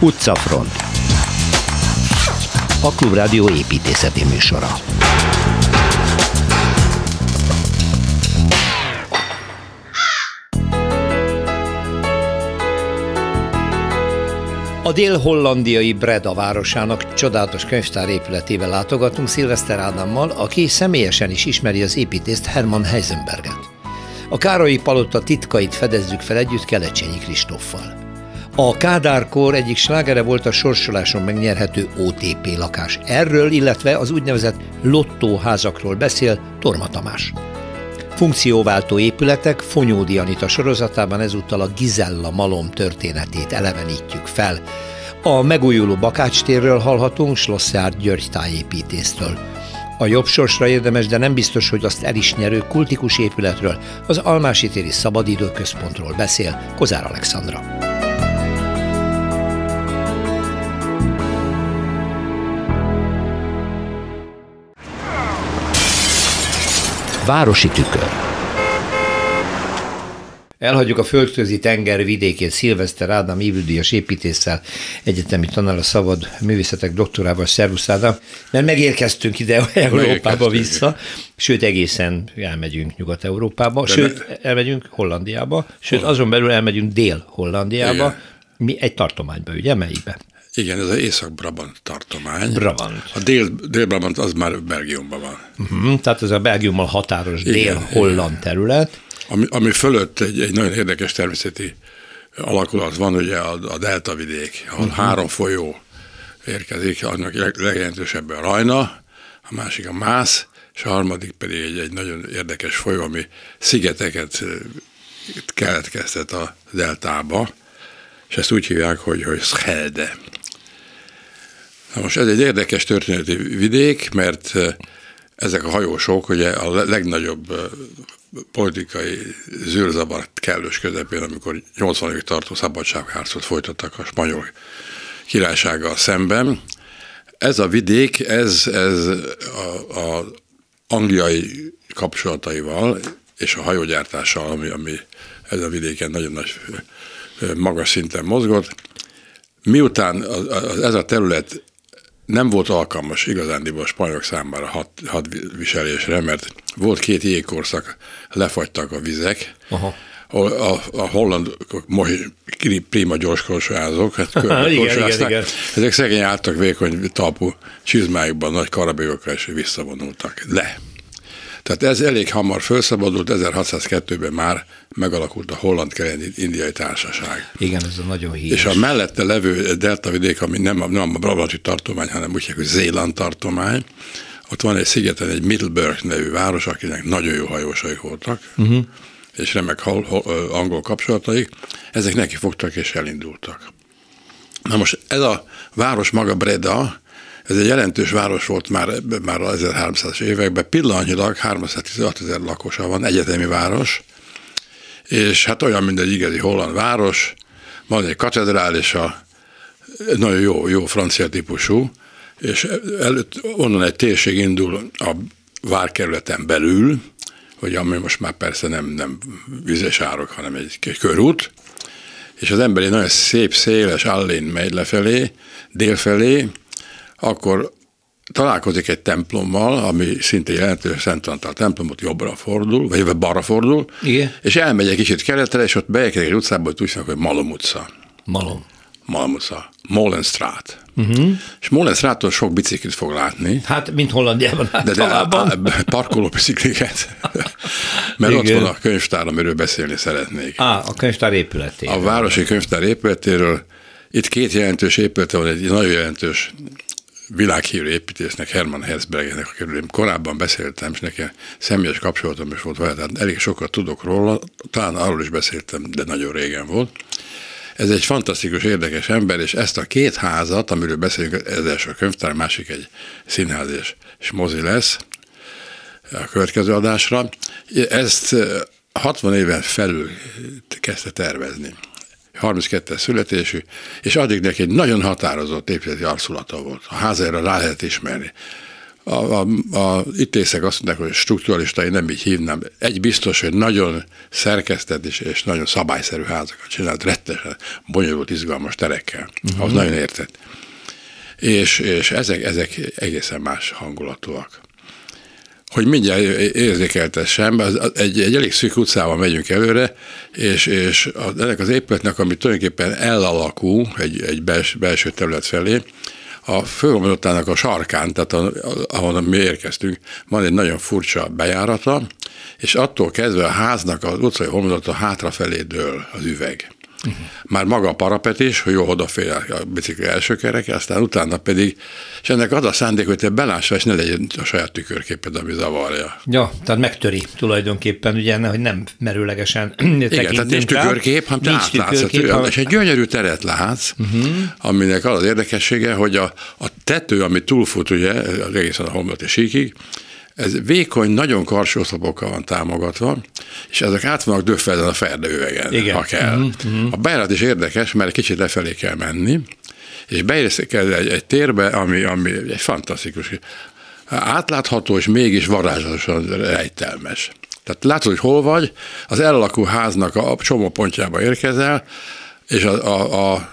Utcafront A Klubrádió építészeti műsora A dél-hollandiai Breda városának csodálatos könyvtár épületével látogatunk Szilveszter Ádámmal, aki személyesen is ismeri az építést Hermann Heisenberget. A Károlyi Palota titkait fedezzük fel együtt Kelecsényi Kristóffal. A Kádárkor egyik slágere volt a sorsoláson megnyerhető OTP lakás. Erről, illetve az úgynevezett lottóházakról beszél Torma Tamás. Funkcióváltó épületek Fonyódi Anita sorozatában ezúttal a Gizella malom történetét elevenítjük fel. A megújuló Bakács térről hallhatunk Schlosszár György tájépítésztől. A jobb sorsra érdemes, de nem biztos, hogy azt el is nyerő kultikus épületről, az Almási téri Szabadidőközpontról beszél Kozár Alexandra. Városi tükör. Elhagyjuk a földközi tenger vidékét Szilveszter Ádám ívüldíjas építéssel, egyetemi tanár a szabad művészetek doktorával, Szervusz Ádám, mert megérkeztünk ide Európába vissza, sőt egészen elmegyünk Nyugat-Európába, De sőt ne... elmegyünk Hollandiába, sőt azon belül elmegyünk Dél-Hollandiába, mi egy tartományba, ugye, melyikbe? Igen, ez az Észak-Brabant tartomány. Brabant. A dél, Dél-Brabant az már Belgiumban van. Uh-huh, tehát ez a Belgiummal határos dél-holland terület. Ami, ami fölött egy, egy nagyon érdekes természeti alakulat van, ugye a, a delta vidék, ahol uh-huh. három folyó érkezik, annak legjelentősebb a Rajna, a másik a Mász, és a harmadik pedig egy, egy nagyon érdekes folyó, ami szigeteket keletkeztet a deltába, és ezt úgy hívják, hogy, hogy Schelde. Na most ez egy érdekes történeti vidék, mert ezek a hajósok ugye a legnagyobb politikai zűrzavar kellős közepén, amikor 80 évig tartó szabadságharcot folytattak a spanyol királysággal szemben. Ez a vidék, ez, ez a, a angliai kapcsolataival és a hajógyártással, ami, ami ez a vidéken nagyon nagy magas szinten mozgott. Miután ez a terület nem volt alkalmas igazándiból a spanyolok számára had, hadviselésre, mert volt két jégkorszak, lefagytak a vizek, Aha. A, a, a holland prima gyorskorsázók, hát igen, igen, igen. ezek szegény álltak vékony talpú csizmájukban, nagy karabégokkal, és visszavonultak le. Tehát ez elég hamar felszabadult, 1602-ben már megalakult a holland-indiai társaság. Igen, ez a nagyon híres. És a mellette levő delta vidék, ami nem a, nem a Brabanti tartomány, hanem úgy hogy Zéland tartomány, ott van egy szigeten egy Middleburg nevű város, akinek nagyon jó hajósaik voltak, uh-huh. és remek hol, hol, angol kapcsolataik, ezek neki fogtak és elindultak. Na most ez a város maga Breda, ez egy jelentős város volt már, már az 1300-as években, pillanatnyilag 316 ezer lakosa van, egyetemi város, és hát olyan, mint egy igazi holland város, van egy katedrálisa, nagyon jó, jó francia típusú, és előtt onnan egy térség indul a várkerületen belül, hogy ami most már persze nem, nem vizes árok, hanem egy körút, és az ember egy nagyon szép, széles allén megy lefelé, délfelé, akkor találkozik egy templommal, ami szinte jelentős Szent Antal templomot jobbra fordul, vagy balra fordul, Igen. és elmegy egy kicsit keletre, és ott beérkezik egy utcába, hogy úgy hogy Malom utca. Malom. Malom utca. Molenstraat. Uh-huh. És Molenstraaton sok biciklit fog látni. Hát, mint Hollandiában De, de á, parkoló bicikliket. Mert Igen. ott van a könyvtár, amiről beszélni szeretnék. Á, a könyvtár épületéről. A városi könyvtár épületéről. Itt két jelentős épülete van, egy nagyon jelentős világhírű építésznek, Hermann Herzbergnek, akiről korábban beszéltem, és nekem személyes kapcsolatom is volt vele, tehát elég sokat tudok róla, talán arról is beszéltem, de nagyon régen volt. Ez egy fantasztikus, érdekes ember, és ezt a két házat, amiről beszélünk, ez első a könyvtár, másik egy színház és, és mozi lesz a következő adásra, ezt 60 éven felül kezdte tervezni. 32-es születésű, és addig neki egy nagyon határozott épületi arculata volt. A házára rá lehet ismerni. a, a, a ítészek azt mondják, hogy strukturalista, én nem így hívnám. Egy biztos, hogy nagyon szerkesztett és, és nagyon szabályszerű házakat csinált, rettesen bonyolult, izgalmas terekkel. Uh-huh. Az nagyon értett. És, és ezek, ezek egészen más hangulatúak hogy mindjárt érzékeltessem, az, egy, egy elég szűk utcával megyünk előre, és, és az, ennek az épületnek, ami tulajdonképpen elalakú egy, egy bels, belső terület felé, a főomlottának a sarkán, tehát a, ahonnan mi érkeztünk, van egy nagyon furcsa bejárata, és attól kezdve a háznak az utcai homlokzata hátrafelé dől az üveg. Uh-huh. Már maga a parapetés, hogy jó odafér a bicikli első kereke, aztán utána pedig, és ennek az a szándék, hogy te belássa, és ne legyen a saját tükörképed, ami zavarja. Ja, tehát megtöri tulajdonképpen, ugye, hogy nem merőlegesen Igen, tehát nincs tükörkép, hanem te nincs átlátsz, tükörkép, ha... és egy gyönyörű teret látsz, uh-huh. aminek az az érdekessége, hogy a, a tető, ami túlfut ugye, egészen a homlok és síkig, ez vékony, nagyon karsó szobokkal van támogatva, és ezek át vannak döffelve a ferdeüvegen, Igen. ha kell. Uh-huh. A bejárat is érdekes, mert kicsit lefelé kell menni, és beérsz egy, egy térbe, ami, ami egy fantasztikus, átlátható, és mégis varázslatosan rejtelmes. Tehát látod, hogy hol vagy, az elalakú háznak a csomó pontjába érkezel, és a, a, a,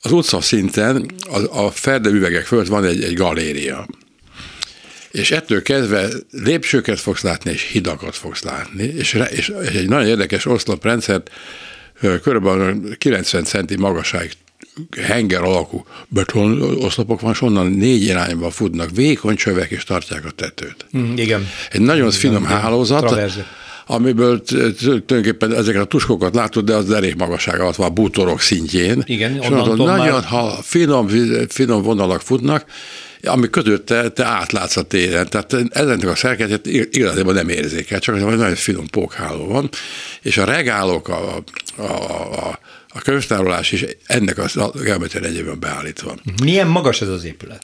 az utca szinten a, a ferdeüvegek fölött van egy, egy galéria és ettől kezdve lépcsőket fogsz látni, és hidakat fogsz látni, és, és, és egy nagyon érdekes oszloprendszert, körülbelül 90 centi magasság henger alakú beton oszlopok van, és onnan négy irányba futnak vékony csövek, és tartják a tetőt. Mm, igen. Egy nagyon igen, finom igen. hálózat, Traverze. amiből tulajdonképpen ezeket a tuskokat látod, de az elég magasság alatt van bútorok szintjén. Igen, és onnan nagyon már... ha finom, finom vonalak futnak, ami között te, te átlátsz a téren. Tehát ezennek a szerkezet igazából nem érzékel, csak egy nagyon finom pókháló van, és a regálok, a, a, a, a könyvtárolás is ennek a geometria egyében beállítva. Milyen magas ez az épület?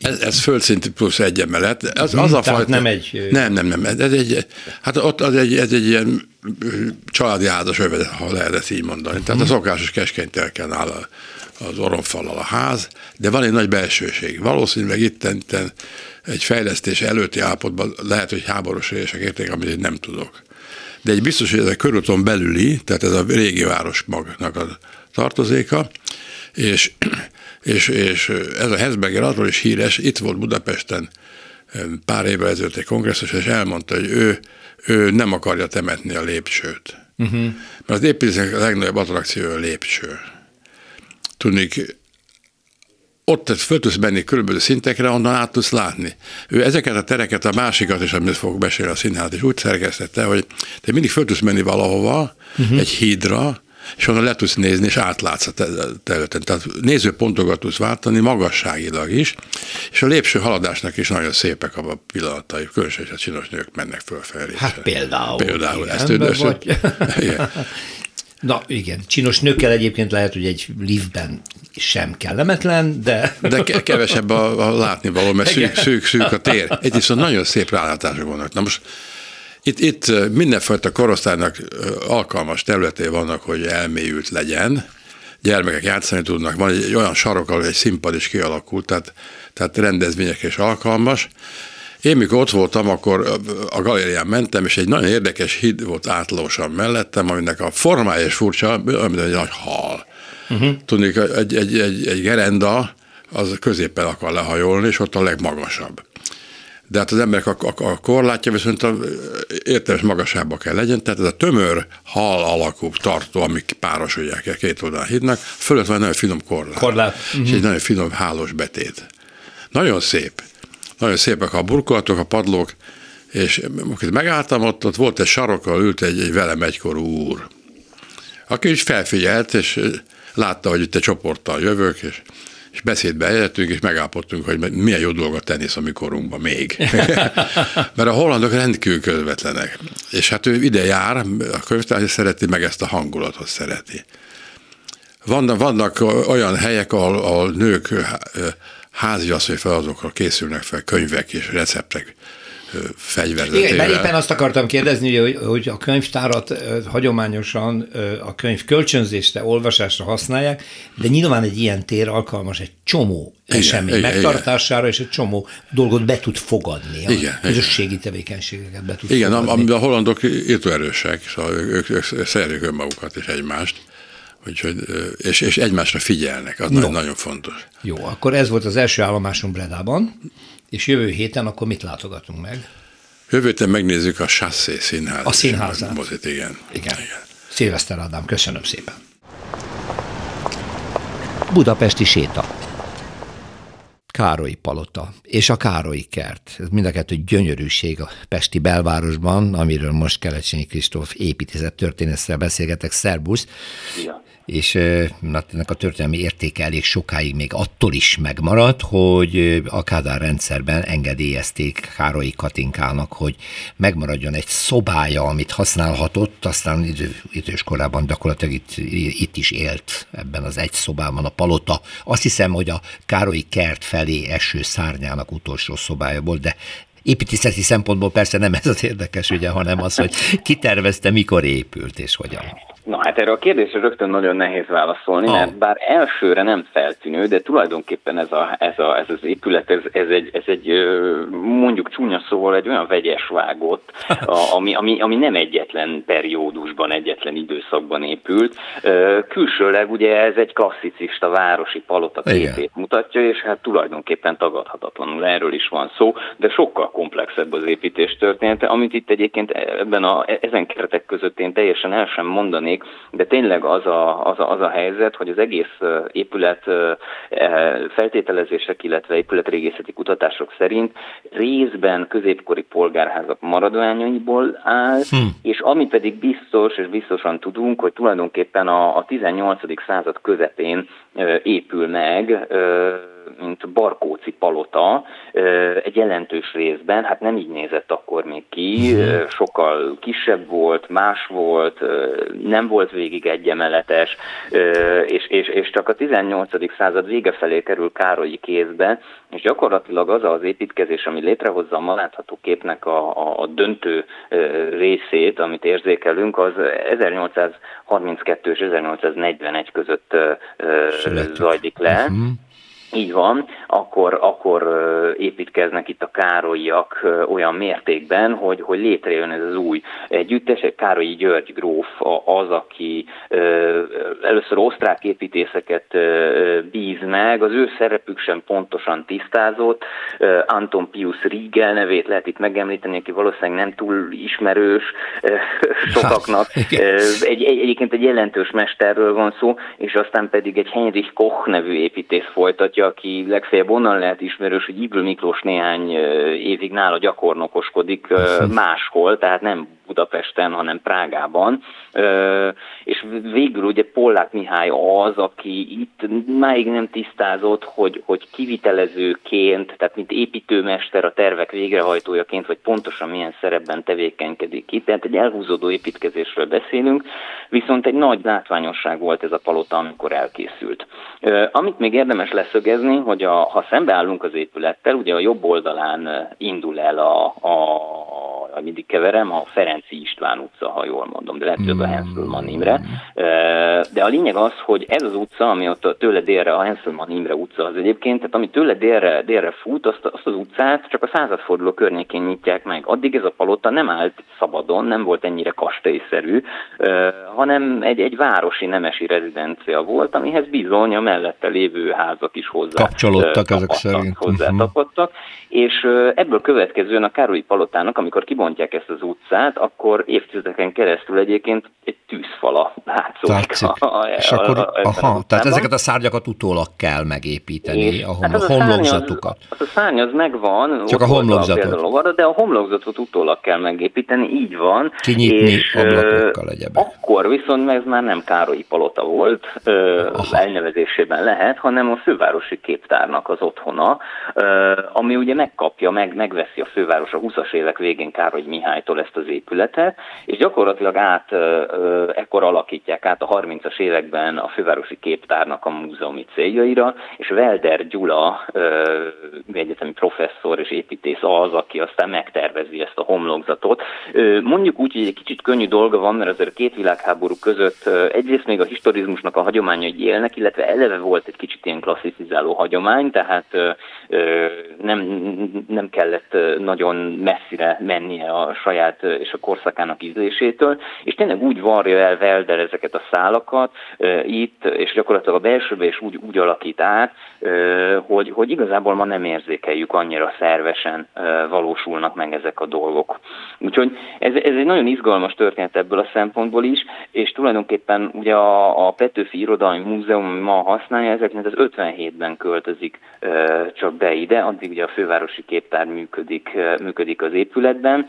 Ez, ez földszintű plusz egy emelet. Ez, az a fajta, nem egy... Nem, nem, nem. Ez egy, hát ott az egy, ez egy ilyen családi házas övezet, ha lehet ezt így mondani. Tehát a szokásos keskeny telken áll a, az oromfallal a ház, de van egy nagy belsőség. Valószínűleg itt egy fejlesztés előtti állapotban lehet, hogy háborús élések érték, amit én nem tudok. De egy biztos, hogy ez a körúton belüli, tehát ez a régi város magnak a tartozéka, és, és, és ez a Hesberger arról is híres, itt volt Budapesten pár évvel ezelőtt egy kongresszus, és elmondta, hogy ő, ő nem akarja temetni a lépcsőt. Uh-huh. Mert az építésnek a legnagyobb attrakció a lépcső tudnék ott föl tudsz menni körülbelül szintekre, onnan át tudsz látni. Ő ezeket a tereket, a másikat is, amit fog beszélni a színház, és úgy szerkesztette, hogy te mindig föl tudsz menni valahova, uh-huh. egy hídra, és onnan le tudsz nézni, és átlátsz a területen. Tehát nézőpontokat tudsz váltani, magasságilag is, és a lépső haladásnak is nagyon szépek a pillanatai, különösen, a csinos nők mennek fölfelé. Hát például. Például igen, ezt ő, igen. Na igen, csinos nőkkel egyébként lehet, hogy egy liftben sem kellemetlen, de... De kevesebb a, a látnivaló, mert szűk, szűk, szűk a tér. Egy viszont nagyon szép rálátások vannak. Na most itt, itt mindenfajta korosztálynak alkalmas területé vannak, hogy elmélyült legyen, gyermekek játszani tudnak, van egy, egy olyan sarok, ahol egy színpad is kialakult, tehát, tehát rendezvények is alkalmas, én mikor ott voltam, akkor a galérián mentem, és egy nagyon érdekes híd volt átlósan mellettem, aminek a formája is furcsa, mint egy nagy hal. Uh-huh. Tudnék, egy, egy, egy, egy gerenda, az középen akar lehajolni, és ott a legmagasabb. De hát az emberek a, a, a korlátja viszont a értelmes magasába kell legyen, tehát ez a tömör hal alakú tartó, amik párosodják el két oldalán hídnak, fölött van egy nagyon finom korlát. korlát. Uh-huh. És egy nagyon finom hálós betét. Nagyon szép nagyon szépek a burkolatok, a padlók, és amikor megálltam, ott, ott volt egy sarokkal, ült egy, egy velem egykorú úr, aki is felfigyelt, és látta, hogy itt egy csoporttal jövök, és, és beszédbe eljöttünk, és megállapodtunk, hogy milyen jó dolgot tenisz a mi korunkban még. Mert a hollandok rendkívül közvetlenek. És hát ő ide jár, a könyvtár szereti, meg ezt a hangulatot szereti. Vannak, vannak olyan helyek, ahol, ahol nők háziasszony feladatokra készülnek fel könyvek és receptek fegyverzetével. Igen, mert éppen azt akartam kérdezni, hogy, hogy a könyvtárat hagyományosan a könyv kölcsönzésre, olvasásra használják, de nyilván egy ilyen tér alkalmas egy csomó igen, esemény igen, megtartására, igen. és egy csomó dolgot be tud fogadni. Igen, a közösségi igen. tevékenységeket be tud igen, fogadni. amiben a hollandok írtóerősek, szóval ők, ők, ők szeretik önmagukat és egymást, Úgyhogy, és, és egymásra figyelnek, az no. nagyon fontos. Jó, akkor ez volt az első állomásunk Bredában, és jövő héten akkor mit látogatunk meg? Jövő héten megnézzük a Chassé színházat. A színházat. Mozit, igen. igen. igen. Szilveszter Ádám, köszönöm szépen. Budapesti séta. Károlyi palota és a Károlyi kert. Ez mind a kettő gyönyörűség a Pesti belvárosban, amiről most Kelecsényi Kristóf építészet történetszerűen beszélgetek. Szerbusz! Ja és ennek a történelmi értéke elég sokáig még attól is megmaradt, hogy a Kádár rendszerben engedélyezték Károlyi Katinkának, hogy megmaradjon egy szobája, amit használhatott, aztán idő, idős korában gyakorlatilag itt, itt is élt ebben az egy szobában a palota. Azt hiszem, hogy a Károlyi kert felé eső szárnyának utolsó szobája volt, de építészeti szempontból persze nem ez az érdekes ugye, hanem az, hogy kitervezte, mikor épült és hogyan. Na hát erre a kérdésre rögtön nagyon nehéz válaszolni, oh. mert bár elsőre nem feltűnő, de tulajdonképpen ez, a, ez, a, ez az épület, ez, ez, egy, ez egy mondjuk csúnya szóval egy olyan vegyes vágott, ami, ami, ami nem egyetlen periódusban, egyetlen időszakban épült. Külsőleg ugye ez egy klasszicista városi palota képét mutatja, és hát tulajdonképpen tagadhatatlanul erről is van szó, de sokkal komplexebb az építés története, amit itt egyébként ebben a, ezen keretek között én teljesen el sem mondanék, de tényleg az a, az, a, az a helyzet, hogy az egész épület e, feltételezések, illetve épületrégészeti kutatások szerint részben középkori polgárházak maradványaiból áll, hm. és ami pedig biztos, és biztosan tudunk, hogy tulajdonképpen a, a 18. század közepén épül meg, mint Barkóci palota egy jelentős részben, hát nem így nézett akkor még ki, mhm. sokkal kisebb volt, más volt, nem volt végig egyemeletes, és, és, és csak a 18. század vége felé kerül Károlyi kézbe, és gyakorlatilag az az építkezés, ami létrehozza a ma látható képnek a, a, a döntő részét, amit érzékelünk, az 1832 és 1841 között zajlik le. Uh-huh. Így van, akkor, akkor építkeznek itt a károlyiak olyan mértékben, hogy, hogy létrejön ez az új együttes. Károlyi György gróf az, aki először osztrák építészeket bíz meg, az ő szerepük sem pontosan tisztázott. Anton Pius Riegel nevét lehet itt megemlíteni, aki valószínűleg nem túl ismerős sokaknak. Egy, egy, egyébként egy jelentős mesterről van szó, és aztán pedig egy Heinrich Koch nevű építész folytatja, aki legfeljebb onnan lehet ismerős, hogy Ibl Miklós néhány évig nála gyakornokoskodik máshol, tehát nem Budapesten, hanem Prágában. És végül ugye Pollák Mihály az, aki itt máig nem tisztázott, hogy, hogy kivitelezőként, tehát mint építőmester a tervek végrehajtójaként, vagy pontosan milyen szerepben tevékenykedik itt. Tehát egy elhúzódó építkezésről beszélünk, viszont egy nagy látványosság volt ez a palota, amikor elkészült. Amit még érdemes leszögezni, hogy a, ha szembeállunk az épülettel, ugye a jobb oldalán indul el a, a mindig keverem, a Ferenci István utca, ha jól mondom, de lehet, hogy a Henselmann Imre. De a lényeg az, hogy ez az utca, ami ott tőle délre, a Henselmann Imre utca az egyébként, tehát ami tőle délre, délre fut, azt, azt az utcát csak a századforduló környékén nyitják meg. Addig ez a palota nem állt szabadon, nem volt ennyire kastélyszerű, hanem egy, egy városi nemesi rezidencia volt, amihez bizony a mellette lévő házak is hozzá kapcsolódtak ezek szerint. Hozzátapadtak, és ebből következően a Károlyi palotának, amikor kibont kibontják ezt az utcát, akkor évtizedeken keresztül egyébként egy tűzfala látszódik. A, a, és akkor, a, a, aha, tehát ezeket a szárnyakat utólag kell megépíteni, és, a, hom, hát a homlokzatukat. Az, az a szárny az megvan, Csak a homlokzatot. de a homlokzatot utólag kell megépíteni, így van. Kinyitni és, ablakokkal egyebek. Akkor viszont ez már nem Károlyi Palota volt, Aha. elnevezésében lehet, hanem a fővárosi képtárnak az otthona, ami ugye megkapja, meg, megveszi a főváros a 20-as évek végén Károly Várhogy Mihálytól ezt az épületet, és gyakorlatilag át, ekkor alakítják át a 30-as években a fővárosi képtárnak a múzeumi céljaira, és Velder Gyula, egyetemi professzor és építész az, aki aztán megtervezi ezt a homlokzatot. Mondjuk úgy, hogy egy kicsit könnyű dolga van, mert azért a két világháború között egyrészt még a historizmusnak a hagyományai élnek, illetve eleve volt egy kicsit ilyen klasszicizáló hagyomány, tehát nem, nem kellett nagyon messzire mennie a saját és a korszakának ízlésétől, és tényleg úgy varja el Velder ezeket a szálakat itt, és gyakorlatilag a belsőbe is úgy, úgy alakít át, hogy, hogy igazából ma nem érzékeljük annyira szervesen valósulnak meg ezek a dolgok. Úgyhogy ez, ez egy nagyon izgalmas történet ebből a szempontból is, és tulajdonképpen ugye a, a Petőfi Irodalmi Múzeum ma használja, 1957-ben költözik csak be ide, addig ugye a fővárosi képtár működik, működik az épületben,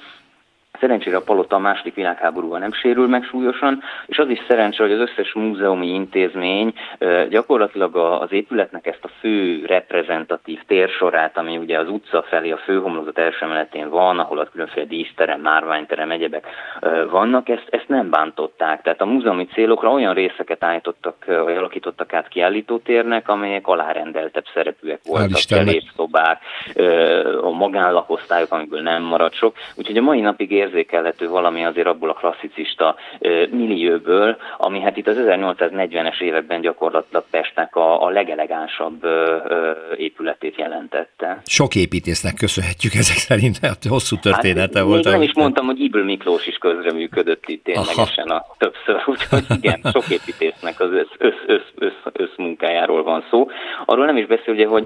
Szerencsére a palota a második világháborúban nem sérül meg súlyosan, és az is szerencsé, hogy az összes múzeumi intézmény gyakorlatilag az épületnek ezt a fő reprezentatív térsorát, ami ugye az utca felé a főhomlokzat első emeletén van, ahol a különféle díszterem, márványterem, egyebek vannak, ezt, ezt nem bántották. Tehát a múzeumi célokra olyan részeket állítottak, vagy alakítottak át kiállítótérnek, amelyek alárendeltebb szerepűek voltak, szobák, a magánlakosztályok, amiből nem maradt sok. Úgyhogy a mai napig érzékelhető valami azért abból a klasszicista millióből, ami hát itt az 1840-es években gyakorlatilag Pestnek a, a legelegánsabb épületét jelentette. Sok építésznek köszönhetjük ezek szerint, hát hosszú története hát, volt. nem is mondtam, hogy Ibl Miklós is közreműködött itt ténylegesen a többször, úgyhogy igen, sok építésznek az össz, össz, össz, össz, össz munkájáról van szó. Arról nem is beszél, ugye, hogy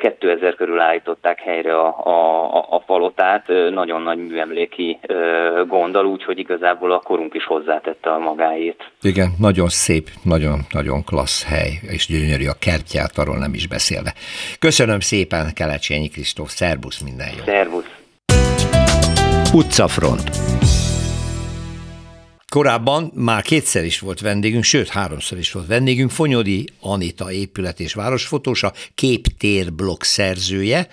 2000 körül állították helyre a, a, a palotát, nagyon nagy műemléki gondol, úgyhogy igazából a korunk is hozzátette a magáét. Igen, nagyon szép, nagyon, nagyon klassz hely, és gyönyörű a kertját, arról nem is beszélve. Köszönöm szépen, Kelecsényi Kristóf, szervusz, minden jó. Szervusz. Utcafront. Korábban már kétszer is volt vendégünk, sőt háromszor is volt vendégünk, Fonyodi Anita épület és városfotósa, képtér blog szerzője,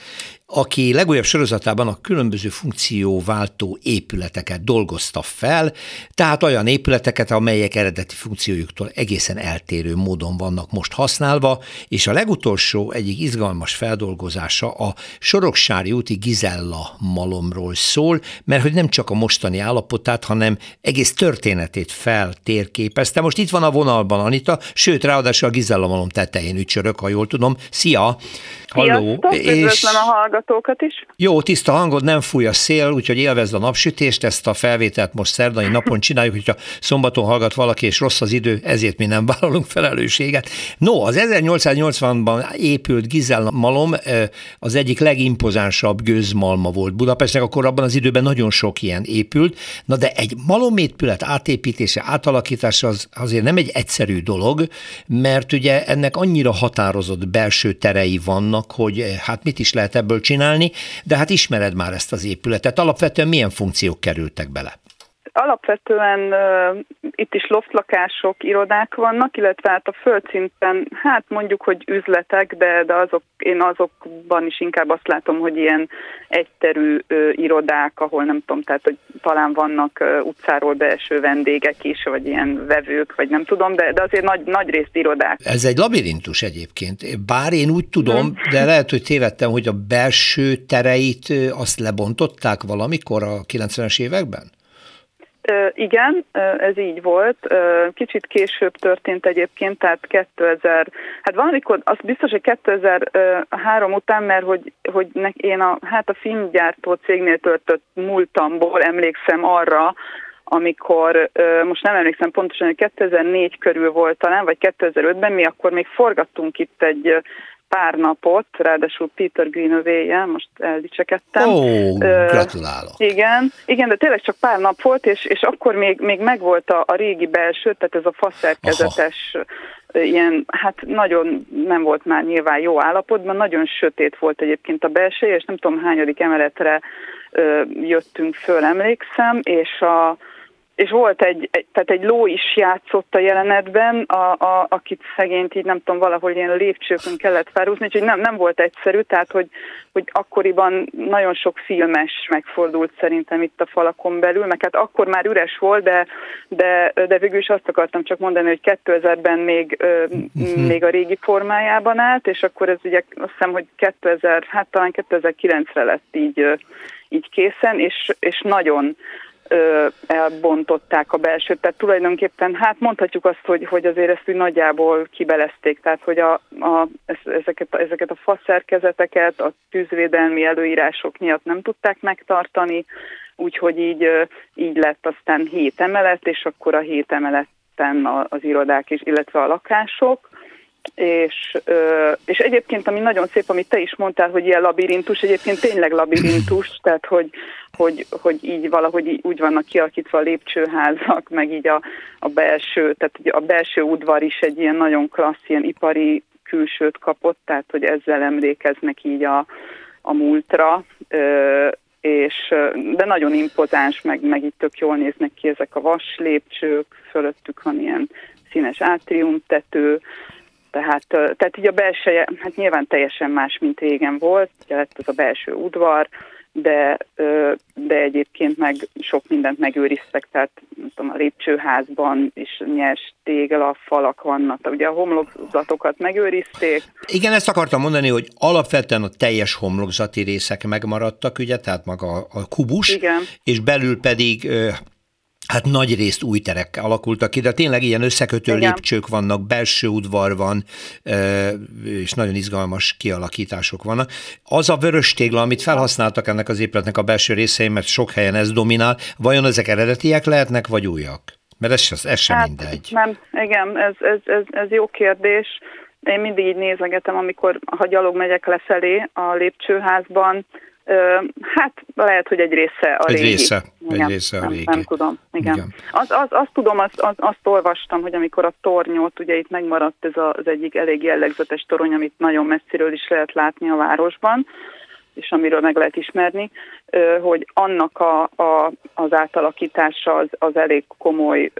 aki legújabb sorozatában a különböző funkcióváltó épületeket dolgozta fel, tehát olyan épületeket, amelyek eredeti funkciójuktól egészen eltérő módon vannak most használva, és a legutolsó egyik izgalmas feldolgozása a Soroksári úti Gizella malomról szól, mert hogy nem csak a mostani állapotát, hanem egész történetét feltérképezte. Most itt van a vonalban Anita, sőt, ráadásul a Gizella malom tetején ücsörök, ha jól tudom. Szia! Halló! és... a hallgatókat is. Jó, tiszta hangod, nem fúj a szél, úgyhogy élvezd a napsütést, ezt a felvételt most szerdai napon csináljuk, hogyha szombaton hallgat valaki, és rossz az idő, ezért mi nem vállalunk felelősséget. No, az 1880-ban épült Gizel malom az egyik legimpozánsabb gőzmalma volt Budapestnek, akkor abban az időben nagyon sok ilyen épült, na de egy malomépület átépítése, átalakítása az azért nem egy egyszerű dolog, mert ugye ennek annyira határozott belső terei vannak, annak, hogy hát mit is lehet ebből csinálni, de hát ismered már ezt az épületet. Alapvetően milyen funkciók kerültek bele? Alapvetően uh, itt is loftlakások, irodák vannak, illetve hát a földszinten, hát mondjuk, hogy üzletek, de, de azok, én azokban is inkább azt látom, hogy ilyen egyterű uh, irodák, ahol nem tudom, tehát hogy talán vannak uh, utcáról beeső vendégek is, vagy ilyen vevők, vagy nem tudom, de, de azért nagy, nagy részt irodák. Ez egy labirintus egyébként, bár én úgy tudom, de lehet, hogy tévedtem, hogy a belső tereit azt lebontották valamikor a 90-es években? Igen, ez így volt. Kicsit később történt egyébként, tehát 2000, hát valamikor, az biztos, hogy 2003 után, mert hogy, hogy én a, hát a filmgyártó cégnél töltött múltamból emlékszem arra, amikor, most nem emlékszem pontosan, hogy 2004 körül volt talán, vagy 2005-ben, mi akkor még forgattunk itt egy pár napot, ráadásul Peter Greenaway-jel, most eldicsekedtem. Ó, oh, gratulálok. Uh, igen, igen, de tényleg csak pár nap volt, és, és akkor még, még megvolt a, a régi belső, tehát ez a faszerkezetes, Aha. ilyen, hát nagyon nem volt már nyilván jó állapotban, nagyon sötét volt egyébként a belső, és nem tudom hányadik emeletre ö, jöttünk föl, emlékszem, és a és volt egy, egy, tehát egy ló is játszott a jelenetben, a, a, akit szegényt így nem tudom, valahol ilyen lépcsőkön kellett felhúzni, úgyhogy nem, nem volt egyszerű, tehát hogy, hogy akkoriban nagyon sok filmes megfordult szerintem itt a falakon belül, meg hát akkor már üres volt, de, de, de végül is azt akartam csak mondani, hogy 2000-ben még, uh-huh. még a régi formájában állt, és akkor ez ugye azt hiszem, hogy 2000, hát talán 2009-re lett így, így készen, és, és nagyon ö, elbontották a belsőt. Tehát tulajdonképpen, hát mondhatjuk azt, hogy, hogy azért ezt úgy nagyjából kibelezték, tehát hogy a, a, ezeket, ezeket a faszerkezeteket a tűzvédelmi előírások miatt nem tudták megtartani, úgyhogy így, így lett aztán hét emelet, és akkor a hét emeleten az irodák is, illetve a lakások és, és egyébként, ami nagyon szép, amit te is mondtál, hogy ilyen labirintus, egyébként tényleg labirintus, tehát hogy, hogy, hogy így valahogy úgy vannak kialakítva a lépcsőházak, meg így a, a belső, tehát a belső udvar is egy ilyen nagyon klassz, ilyen ipari külsőt kapott, tehát hogy ezzel emlékeznek így a, a múltra, és, de nagyon impozáns, meg, meg itt tök jól néznek ki ezek a vas lépcsők, fölöttük van ilyen színes átriumtető, tehát, tehát így a belseje, hát nyilván teljesen más, mint régen volt, ugye lett az a belső udvar, de, de egyébként meg sok mindent megőriztek, tehát nem tudom, a lépcsőházban is nyers tégla falak vannak, ugye a homlokzatokat megőrizték. Igen, ezt akartam mondani, hogy alapvetően a teljes homlokzati részek megmaradtak, ugye, tehát maga a kubus, Igen. és belül pedig Hát nagy részt új terek alakultak ki, de tényleg ilyen összekötő Igen. lépcsők vannak, belső udvar van, és nagyon izgalmas kialakítások vannak. Az a vörös tégla, amit felhasználtak ennek az épületnek a belső részein, mert sok helyen ez dominál, vajon ezek eredetiek lehetnek, vagy újak? Mert ez, ez sem hát, mindegy. Nem, igen, ez, ez, ez, ez jó kérdés. Én mindig így nézegetem, amikor, ha gyalog megyek lefelé a lépcsőházban, Hát lehet, hogy egy része a egy régi. Része, igen, egy része a nem, régi. Nem tudom, igen. igen. Az, az, azt tudom, azt, az, azt olvastam, hogy amikor a tornyot, ugye itt megmaradt ez az egyik elég jellegzetes torony, amit nagyon messziről is lehet látni a városban, és amiről meg lehet ismerni, hogy annak a, a, az átalakítása az, az elég komoly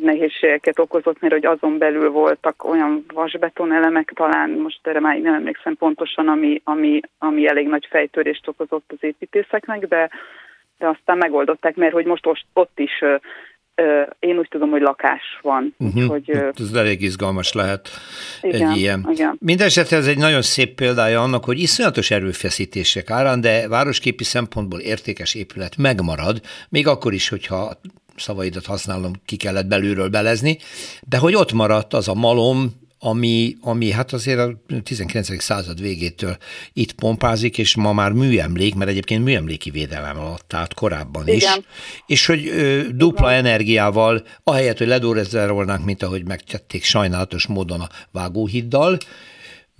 nehézségeket okozott, mert hogy azon belül voltak olyan vasbeton elemek, talán most erre már nem emlékszem pontosan, ami, ami, ami elég nagy fejtörést okozott az építészeknek, de, de aztán megoldották, mert hogy most ott is én úgy tudom, hogy lakás van. Uh-huh. Hogy, ez elég izgalmas lehet igen, egy ilyen. Igen. Mindenesetre ez egy nagyon szép példája annak, hogy iszonyatos erőfeszítések árán, de városképi szempontból értékes épület megmarad, még akkor is, hogyha szavaidat használom, ki kellett belülről belezni, de hogy ott maradt az a malom, ami, ami hát azért a 19. század végétől itt pompázik, és ma már műemlék, mert egyébként műemléki védelem alatt állt korábban is, Igen. és hogy ö, dupla Igen. energiával, ahelyett, hogy ledórezerolnánk, mint ahogy megtették sajnálatos módon a vágóhiddal,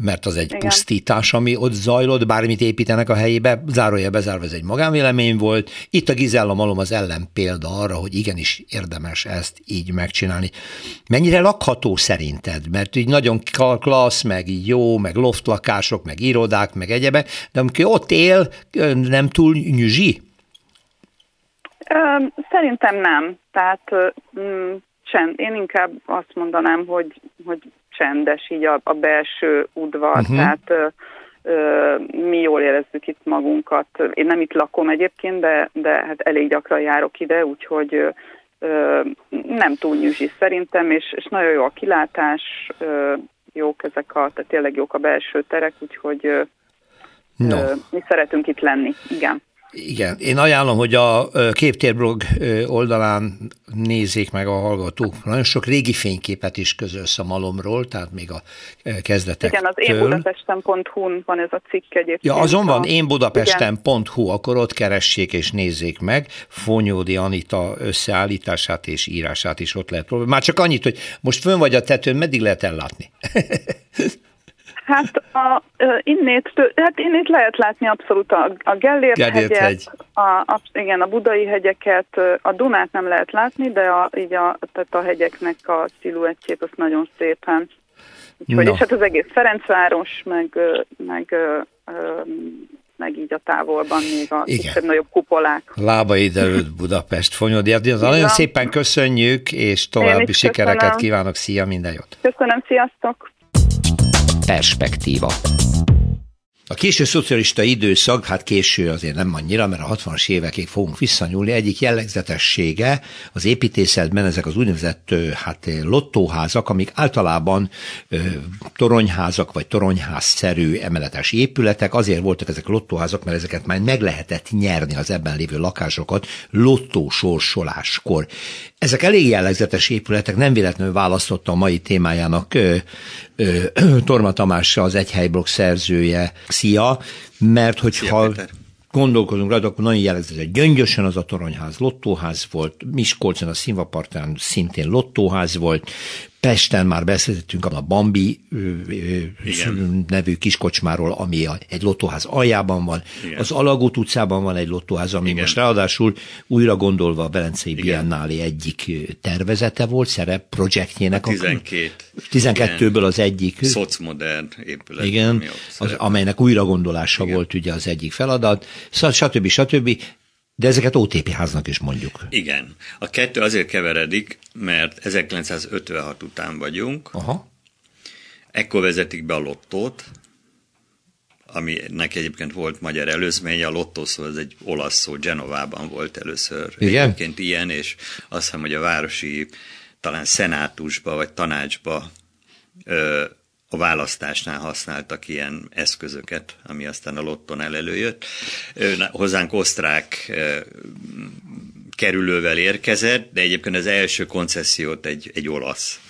mert az egy Igen. pusztítás, ami ott zajlott, bármit építenek a helyébe, zárója bezárva, ez egy magánvélemény volt. Itt a Gizella Malom az ellen példa arra, hogy igenis érdemes ezt így megcsinálni. Mennyire lakható szerinted? Mert így nagyon klassz, meg így jó, meg loftlakások, meg irodák, meg egyebek, de amikor ott él, nem túl nyüzsi? Szerintem nem. Tehát mm, sem. Én inkább azt mondanám, hogy, hogy csendes így a, a belső udvar, uh-huh. tehát mi jól érezzük itt magunkat. Én nem itt lakom egyébként, de, de hát elég gyakran járok ide, úgyhogy nem túl nyűzsi szerintem, és, és nagyon jó a kilátás, jók ezek a, tehát tényleg jók a belső terek, úgyhogy no. mi szeretünk itt lenni, igen. Igen, én ajánlom, hogy a képtérblog oldalán nézzék meg a hallgatók. Nagyon sok régi fényképet is közölsz a malomról, tehát még a kezdetektől. Igen, az énbudapesten.hu-n van ez a cikk egyébként. Ja, azon van énbudapesten.hu, akkor ott keressék és nézzék meg. Fonyódi Anita összeállítását és írását is ott lehet próbálni. Már csak annyit, hogy most fönn vagy a tetőn, meddig lehet ellátni? Hát a, innét, hát innét lehet látni abszolút a, a Gellért, Gellért hegyet, hegy. a, a, igen, a budai hegyeket, a Dunát nem lehet látni, de a, így a, tehát a hegyeknek a sziluettjét az nagyon szépen. Úgyhogy, no. és hát az egész Ferencváros, meg, meg meg így a távolban még a kisebb nagyobb kupolák. Lábai előtt Budapest fonyodi. Nagyon szépen köszönjük, és további sikereket köszönöm. kívánok. Szia, minden jót! Köszönöm, sziasztok! Perspektíva. A késő szocialista időszak, hát késő azért nem annyira, mert a 60-as évekig fogunk visszanyúlni, egyik jellegzetessége az építészetben ezek az úgynevezett hát, lottóházak, amik általában ö, toronyházak vagy toronyházszerű emeletes épületek. Azért voltak ezek lottóházak, mert ezeket már meg lehetett nyerni az ebben lévő lakásokat lottósorsoláskor. Ezek elég jellegzetes épületek, nem véletlenül választotta a mai témájának ö, ö, Torma Tamás, az Egyhelyblokk szerzője, szia, mert hogyha Szia, gondolkozunk rá, akkor nagyon jellegzetes. Gyöngyösen az a toronyház lottóház volt, Miskolcon a Színvapartán szintén lottóház volt, Pesten már beszéltünk a Bambi Igen. nevű kiskocsmáról, ami egy lottóház aljában van. Igen. Az Alagút utcában van egy lottóház, ami Igen. most ráadásul újra gondolva a Belencei Biennálé egyik tervezete volt, szerep projektjének. A 12. 12-ből az egyik. Szocmodern épület. Igen, az, amelynek újra gondolása Igen. volt ugye az egyik feladat, stb. stb. De ezeket OTP háznak is mondjuk. Igen. A kettő azért keveredik, mert 1956 után vagyunk. Aha. Ekkor vezetik be a lottót, aminek egyébként volt magyar előzménye, a lottó szó, ez egy olasz szó, Genovában volt először Igen? egyébként ilyen, és azt hiszem, hogy a városi talán szenátusba vagy tanácsba ö, a választásnál használtak ilyen eszközöket, ami aztán a lotton előjött. Hozzánk osztrák kerülővel érkezett, de egyébként az első koncesziót egy, egy olasz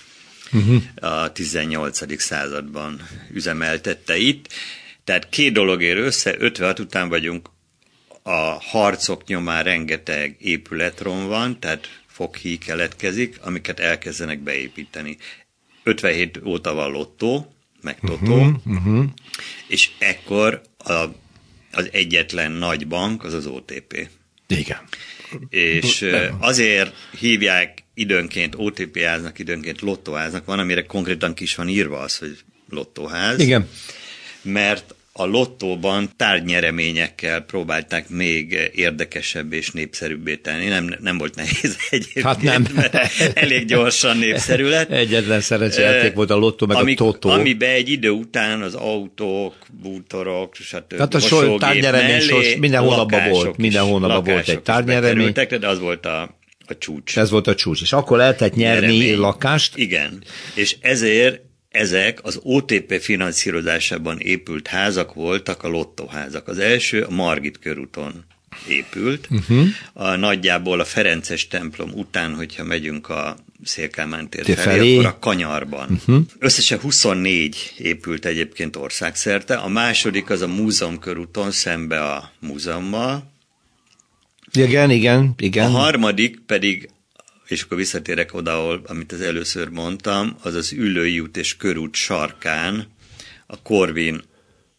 uh-huh. a 18. században üzemeltette itt. Tehát két dolog ér össze, 56 után vagyunk, a harcok nyomán rengeteg épületrom van, tehát foghí keletkezik, amiket elkezdenek beépíteni. 57 óta van lottó, meg Totó, uh-huh, uh-huh. és ekkor a, az egyetlen nagy bank az az OTP. Igen. És azért hívják időnként OTP háznak, időnként lottóháznak, van, amire konkrétan kis van írva az, hogy lottóház. Igen. Mert a lottóban tárgynyereményekkel próbálták még érdekesebb és népszerűbbé tenni. Nem, nem volt nehéz egyébként, hát nem. elég gyorsan népszerű lett. Egyetlen szerencsejáték volt a lottó, meg Amik, a totó. Amiben egy idő után az autók, bútorok, stb. Tehát a sor, tárnyeremény sors, minden hónapban volt, minden hónapban volt egy tárnyeremény. De az volt a, a csúcs. Ez volt a csúcs, és akkor lehetett nyerni Nyeremény. lakást. Igen, és ezért ezek az OTP finanszírozásában épült házak voltak a lottóházak. Az első a Margit körúton épült. Uh-huh. A, nagyjából a Ferences templom után, hogyha megyünk a Szélkámán tér felé, felé, akkor a Kanyarban. Uh-huh. Összesen 24 épült egyébként országszerte. A második az a Múzeum körúton szembe a múzeummal. Igen, igen, igen. A harmadik pedig és akkor visszatérek oda, ahol, amit az először mondtam, az az Ülői út és körút sarkán, a Korvin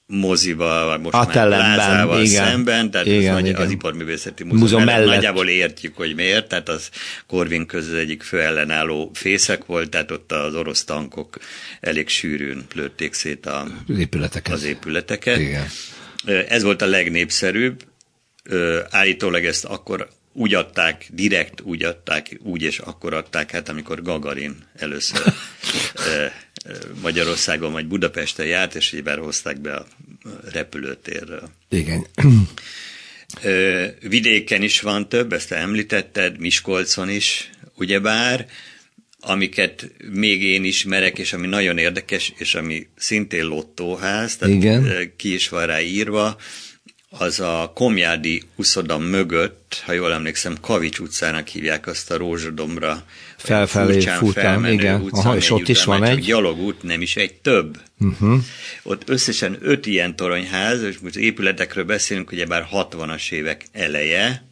mozival, vagy most már Lázával igen. szemben, tehát igen, az, igen. az Iparművészeti Múzeum, Múzeum mellett, mellett nagyjából értjük, hogy miért, tehát az Korvin közül egyik főellenálló fészek volt, tehát ott az orosz tankok elég sűrűn lőtték szét a, az épületeket. Az épületeket. Igen. Ez volt a legnépszerűbb, állítólag ezt akkor úgy adták, direkt úgy adták, úgy és akkor adták, hát amikor Gagarin először Magyarországon vagy Budapesten járt, és így hozták be a repülőtérről. Igen. Vidéken is van több, ezt említetted, Miskolcon is, ugyebár, amiket még én ismerek, és ami nagyon érdekes, és ami szintén lottóház, tehát Igen. ki is van rá írva, az a Komjádi uszoda mögött, ha jól emlékszem, Kavics utcának hívják azt a Rózsadombra felfelé futám, igen. Utca, Aha, és ott is van egy. gyalogút, nem is egy több. Uh-huh. Ott összesen öt ilyen toronyház, és most épületekről beszélünk, ugye bár 60-as évek eleje,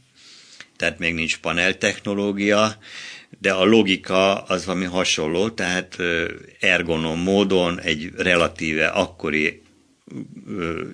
tehát még nincs panel technológia, de a logika az valami hasonló, tehát ergonom módon egy relatíve akkori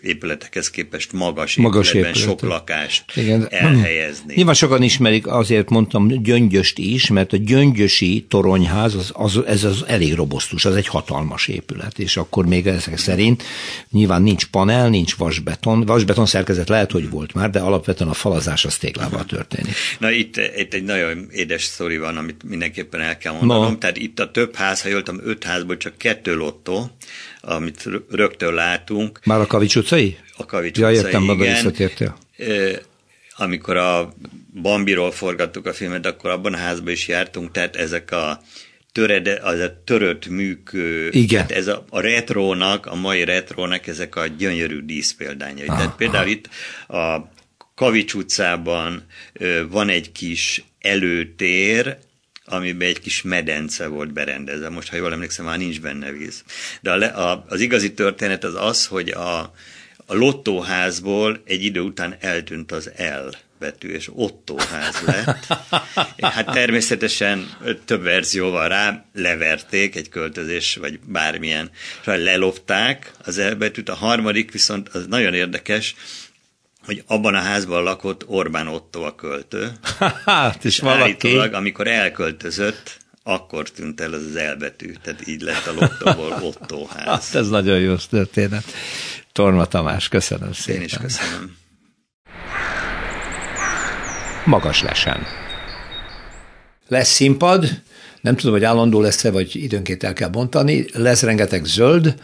épületekhez képest magas, magas épületben épület. sok lakást Igen. elhelyezni. Nyilván sokan ismerik, azért mondtam gyöngyöst is, mert a gyöngyösi toronyház, az, az, ez az elég robosztus, az egy hatalmas épület, és akkor még ezek szerint nyilván nincs panel, nincs vasbeton, vasbeton szerkezet lehet, hogy volt már, de alapvetően a falazás az téglával történik. Na itt, itt egy nagyon édes sztori van, amit mindenképpen el kell mondanom, no. tehát itt a több ház, ha jöltem, öt házból csak kettő lottó, amit rögtön látunk. Már a Kavics utcai? A Kavics ja, utcai, értem, igen. Amikor a Bambiról forgattuk a filmet, akkor abban a házban is jártunk, tehát ezek a törede, az a törött műk, Igen. Tehát ez a, a retrónak, a mai retrónak ezek a gyönyörű díszpéldányai. Ah, tehát például ah. itt a Kavics utcában van egy kis előtér, amiben egy kis medence volt berendezve. Most, ha jól emlékszem, már nincs benne víz. De a, a, az igazi történet az az, hogy a, a lottóházból egy idő után eltűnt az L betű, és Ottóház lett. Hát természetesen több verzió van rá, leverték egy költözés, vagy bármilyen, lelopták az elbetűt. A harmadik viszont az nagyon érdekes, hogy abban a házban lakott Orbán Otto a költő. Hát, és, és valaki... amikor elköltözött, akkor tűnt el az az elbetű, tehát így lett a Lottóból Otto ház. Hát ez nagyon jó történet. Torma Tamás, köszönöm szépen. Én is köszönöm. Magas lesen. Lesz színpad, nem tudom, hogy állandó lesz-e, vagy időnként el kell bontani, lesz rengeteg zöld,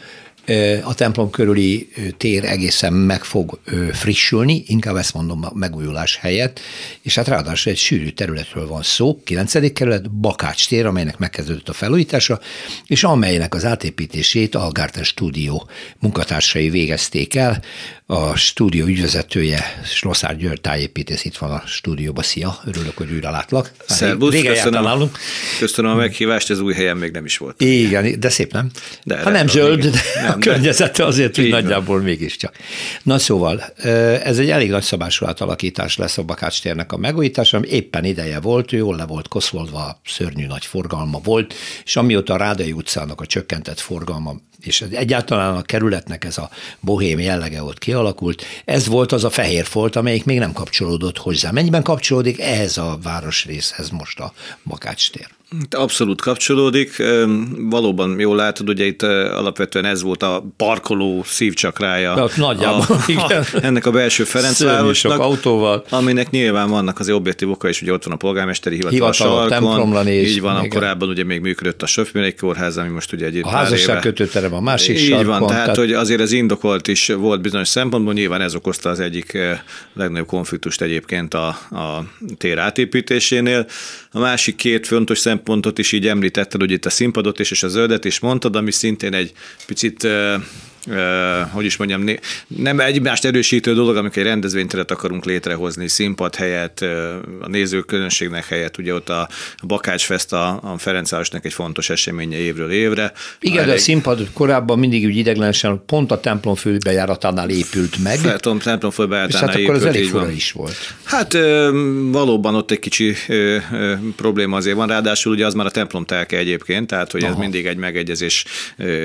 a templom körüli tér egészen meg fog frissülni, inkább ezt mondom a megújulás helyett, és hát ráadásul egy sűrű területről van szó, 9. kerület, Bakács tér, amelynek megkezdődött a felújítása, és amelynek az átépítését a Garten Studio munkatársai végezték el. A stúdió ügyvezetője, Slosszár György tájépítész itt van a stúdióban. Szia, örülök, hogy újra látlak. Szerbusz, köszönöm, köszönöm a meghívást, ez új helyen még nem is volt. Igen, de szép nem? De, ha nem zöld, de a környezete azért, hogy nagyjából mégiscsak. Na szóval, ez egy elég nagy szabású átalakítás lesz a Bakács térnek a megújítása, ami éppen ideje volt, jól le volt koszolva, szörnyű nagy forgalma volt, és amióta a Rádai utcának a csökkentett forgalma és egyáltalán a kerületnek ez a bohém jellege ott kialakult, ez volt az a fehér folt, amelyik még nem kapcsolódott hozzá. Mennyiben kapcsolódik ehhez a városrészhez most a Bakács tér? Abszolút kapcsolódik. Valóban jól látod, ugye itt alapvetően ez volt a parkoló szívcsakrája. Nagyjából, a, igen. A, ennek a belső Ferencvárosnak. autóval. Aminek nyilván vannak az objektív oka is, ugye ott van a polgármesteri hivatal, hivatal a sarkon. Így van, igen. korábban ugye még működött a Söfmény kórház, ami most ugye egy A házasság kötőterem a másik Így sarkon. van, tehát, tehát, hogy azért ez indokolt is volt bizonyos szempontból, nyilván ez okozta az egyik legnagyobb konfliktust egyébként a, a tér átépítésénél. A másik két fontos szempont szempontot is így említetted, hogy itt a színpadot is, és a zöldet is mondtad, ami szintén egy picit hogy is mondjam, nem egymást erősítő dolog, amikor egy rendezvényteret akarunk létrehozni, színpad helyett, a nézőközönségnek helyett, ugye ott a Bakács Fest a, a Ferencvárosnak egy fontos eseménye évről évre. Igen, de a színpad korábban mindig úgy ideglenesen pont a templom főbejáratánál épült meg. Feltom, templom főbejáratánál hát akkor az elég fura is volt. Hát valóban ott egy kicsi probléma azért van, ráadásul ugye az már a templom telke egyébként, tehát hogy Aha. ez mindig egy megegyezés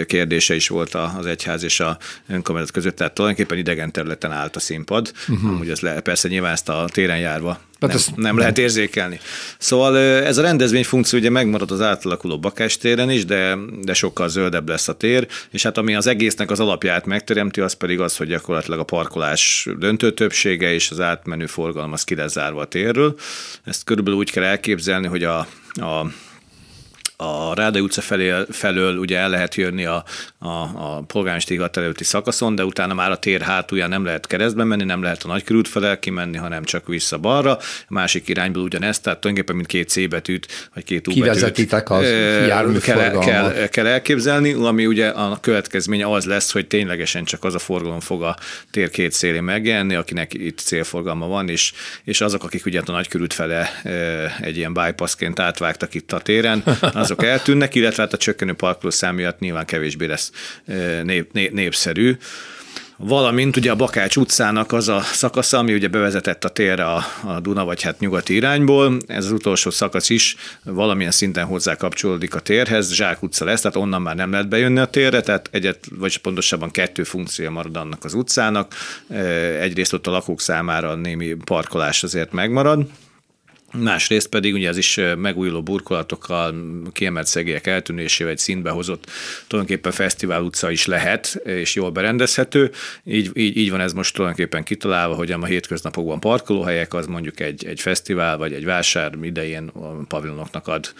kérdése is volt az egyház és a önkormányzat között, tehát tulajdonképpen idegen területen állt a színpad. Uh-huh. Amúgy ez le, persze nyilván ezt a téren járva hát nem, nem, nem lehet érzékelni. Szóval ez a rendezvény funkció ugye megmarad az átalakuló Bakás téren is, de, de sokkal zöldebb lesz a tér, és hát ami az egésznek az alapját megteremti, az pedig az, hogy gyakorlatilag a parkolás döntő többsége és az átmenő forgalom az ki lesz zárva a térről. Ezt körülbelül úgy kell elképzelni, hogy a, a a Rádai utca felé, felől ugye el lehet jönni a, a, a polgármesteri hivatal előtti szakaszon, de utána már a tér hátulján nem lehet keresztbe menni, nem lehet a nagykörút felel kimenni, hanem csak vissza balra. A másik irányból ugyanezt, tehát tulajdonképpen mint két C betűt, vagy két U betűt. Kivezetitek az kell, kell, kell, elképzelni, ami ugye a következménye az lesz, hogy ténylegesen csak az a forgalom fog a tér két szélén megjelenni, akinek itt célforgalma van, és, és azok, akik ugye a nagykörút fele egy ilyen bypassként átvágtak itt a téren, azok eltűnnek, illetve hát a csökkenő parkoló szám miatt nyilván kevésbé lesz nép, nép, népszerű. valamint ugye a Bakács utcának az a szakasza, ami ugye bevezetett a térre a, a Duna vagy hát nyugati irányból. Ez az utolsó szakasz is valamilyen szinten hozzá kapcsolódik a térhez. Zsák utca lesz, tehát onnan már nem lehet bejönni a térre, tehát egyet, vagy pontosabban kettő funkciója marad annak az utcának. Egyrészt ott a lakók számára némi parkolás azért megmarad, Másrészt pedig ugye ez is megújuló burkolatokkal, kiemelt szegélyek eltűnésével egy színbe hozott tulajdonképpen fesztivál utca is lehet, és jól berendezhető. Így, így, így van ez most tulajdonképpen kitalálva, hogy a hétköznapokban parkolóhelyek, az mondjuk egy, egy fesztivál vagy egy vásár idején a pavilonoknak ad.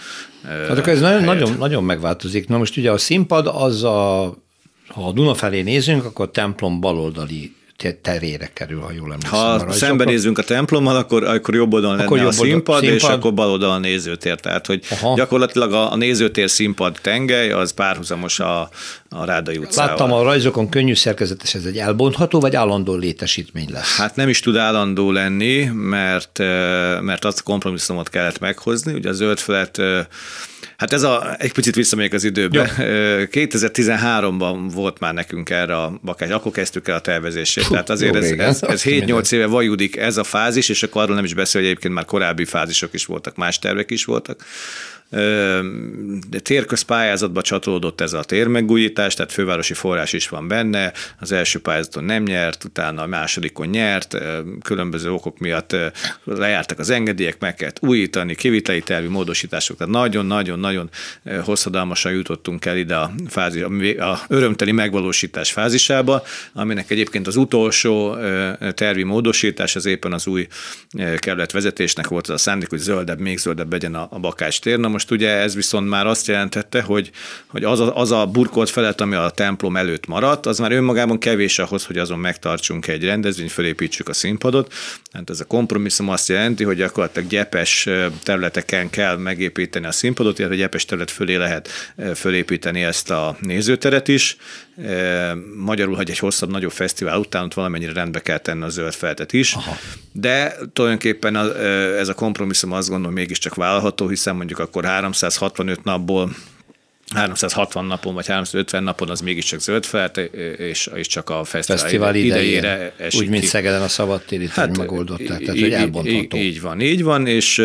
Hát akkor ez nagyon, nagyon, nagyon megváltozik. Na most ugye a színpad az a ha a Duna felé nézünk, akkor a templom baloldali terére kerül, ha jól emlékszem. Ha szembenézünk a templommal, akkor, akkor jobb oldalon akkor lenne jobb a színpad, színpad, és akkor bal oldalon a nézőtér. Tehát, hogy Aha. gyakorlatilag a, a nézőtér színpad tengely, az párhuzamos a, a Rádai utcával. Láttam a rajzokon könnyű szerkezetes, ez egy elbontható, vagy állandó létesítmény lesz? Hát nem is tud állandó lenni, mert, mert azt a kompromisszumot kellett meghozni. Ugye a zöld felett Hát ez a, egy picit visszamegyek az időbe. Jó. 2013-ban volt már nekünk erre a bakás, akkor kezdtük el a tervezését. Puh, Tehát azért jó, ez, ez, ez 7-8 éve vajudik ez a fázis, és akkor arról nem is beszél, hogy egyébként már korábbi fázisok is voltak, más tervek is voltak de térközpályázatba csatolódott ez a térmegújítás, tehát fővárosi forrás is van benne, az első pályázaton nem nyert, utána a másodikon nyert, különböző okok miatt lejártak az engedélyek, meg kellett újítani, kiviteli tervi módosítások, tehát nagyon-nagyon-nagyon hosszadalmasan jutottunk el ide a, fázis, a örömteli megvalósítás fázisába, aminek egyébként az utolsó tervi módosítás az éppen az új kerület vezetésnek volt az a szándék, hogy zöldebb, még zöldebb legyen a, a Bakács tér. Na most ugye ez viszont már azt jelentette, hogy, hogy az, a, az a burkolt felett, ami a templom előtt maradt, az már önmagában kevés ahhoz, hogy azon megtartsunk egy rendezvényt, felépítsük a színpadot. Hát ez a kompromisszum azt jelenti, hogy gyakorlatilag gyepes területeken kell megépíteni a színpadot, illetve gyepes terület fölé lehet fölépíteni ezt a nézőteret is. Magyarul, hogy egy hosszabb, nagyobb fesztivál után ott valamennyire rendbe kell tenni a zöld feltet is. Aha. De tulajdonképpen ez a kompromisszum azt gondolom mégiscsak vállalható, hiszen mondjuk akkor 365 napból 360 napon vagy 350 napon az mégiscsak zöld felt, és, és csak a fesztivál, fesztivál idejére, idejére esik Úgy, mint ki. Szegeden a szabadtérit hát, megoldották, tehát hogy elbontható. Így van, így van, és,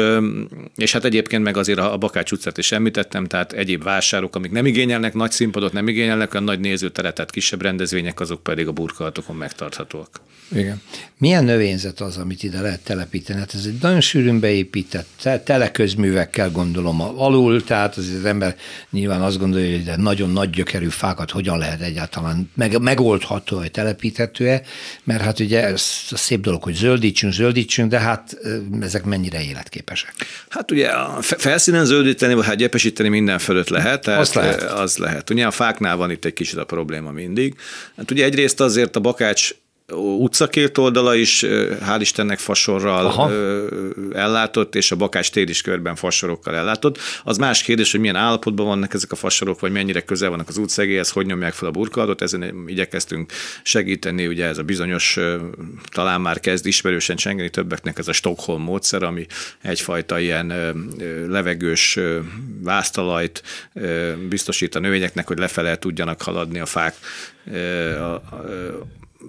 és hát egyébként meg azért a Bakács utcát is említettem, tehát egyéb vásárok, amik nem igényelnek nagy színpadot, nem igényelnek a nagy nézőteret, tehát kisebb rendezvények, azok pedig a burkolatokon megtarthatóak. Igen. Milyen növényzet az, amit ide lehet telepíteni? Hát ez egy nagyon sűrűn beépített, teleközművekkel gondolom alul, tehát az, az ember nyilván azt gondolja, hogy de nagyon nagy gyökerű fákat hogyan lehet egyáltalán meg, megoldható, hogy telepíthető-e, mert hát ugye ez a szép dolog, hogy zöldítsünk, zöldítsünk, de hát ezek mennyire életképesek? Hát ugye a felszínen zöldíteni, vagy hát gyepesíteni minden fölött lehet, tehát az lehet. az lehet. Ugye a fáknál van itt egy kicsit a probléma mindig. Hát ugye egyrészt azért a bakács utca két oldala is, hál' Istennek fasorral Aha. ellátott, és a Bakás tér is körben fasorokkal ellátott. Az más kérdés, hogy milyen állapotban vannak ezek a fasorok, vagy mennyire közel vannak az utcegéhez, hogy nyomják fel a burkolatot, ezen igyekeztünk segíteni, ugye ez a bizonyos, talán már kezd ismerősen csengeni többeknek ez a Stockholm módszer, ami egyfajta ilyen levegős vásztalajt biztosít a növényeknek, hogy lefele tudjanak haladni a fák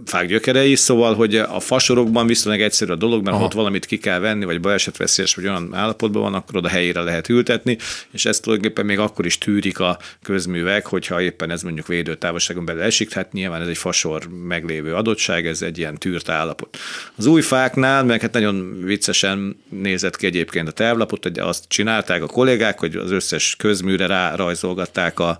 fák gyökerei, szóval, hogy a fasorokban viszonylag egyszerű a dolog, mert Aha. ott valamit ki kell venni, vagy veszélyes, vagy olyan állapotban van, akkor oda helyére lehet ültetni, és ezt tulajdonképpen még akkor is tűrik a közművek, hogyha éppen ez mondjuk védőtávolságon belül esik, hát nyilván ez egy fasor meglévő adottság, ez egy ilyen tűrt állapot. Az új fáknál, meg hát nagyon viccesen nézett ki egyébként a távlapot, hogy azt csinálták a kollégák, hogy az összes közműre rárajzolgatták a,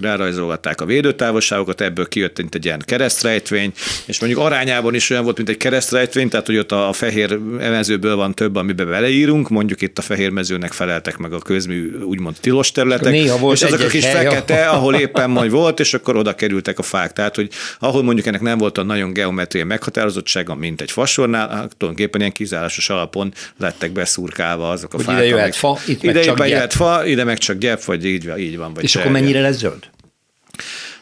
rárajzolgatták a védőtávolságokat, ebből kijött egy ilyen keresztrejtvény, és mondjuk arányában is olyan volt, mint egy keresztrejtvény, tehát hogy ott a fehér mezőből van több, amiben beleírunk, mondjuk itt a fehér mezőnek feleltek meg a közmű úgymond tilos területek, Néha volt és azok a kis hely, fekete, ahol éppen majd volt, és akkor oda kerültek a fák. Tehát, hogy ahol mondjuk ennek nem volt a nagyon geometriai meghatározottsága, mint egy fasornál, tulajdonképpen ilyen kizárásos alapon lettek beszurkálva azok a hogy fák. Ide jöhet fa, itt ide meg csak jöhet fa, ide meg csak gyep, vagy így, így van. Vagy és akkor mennyire lesz zöld?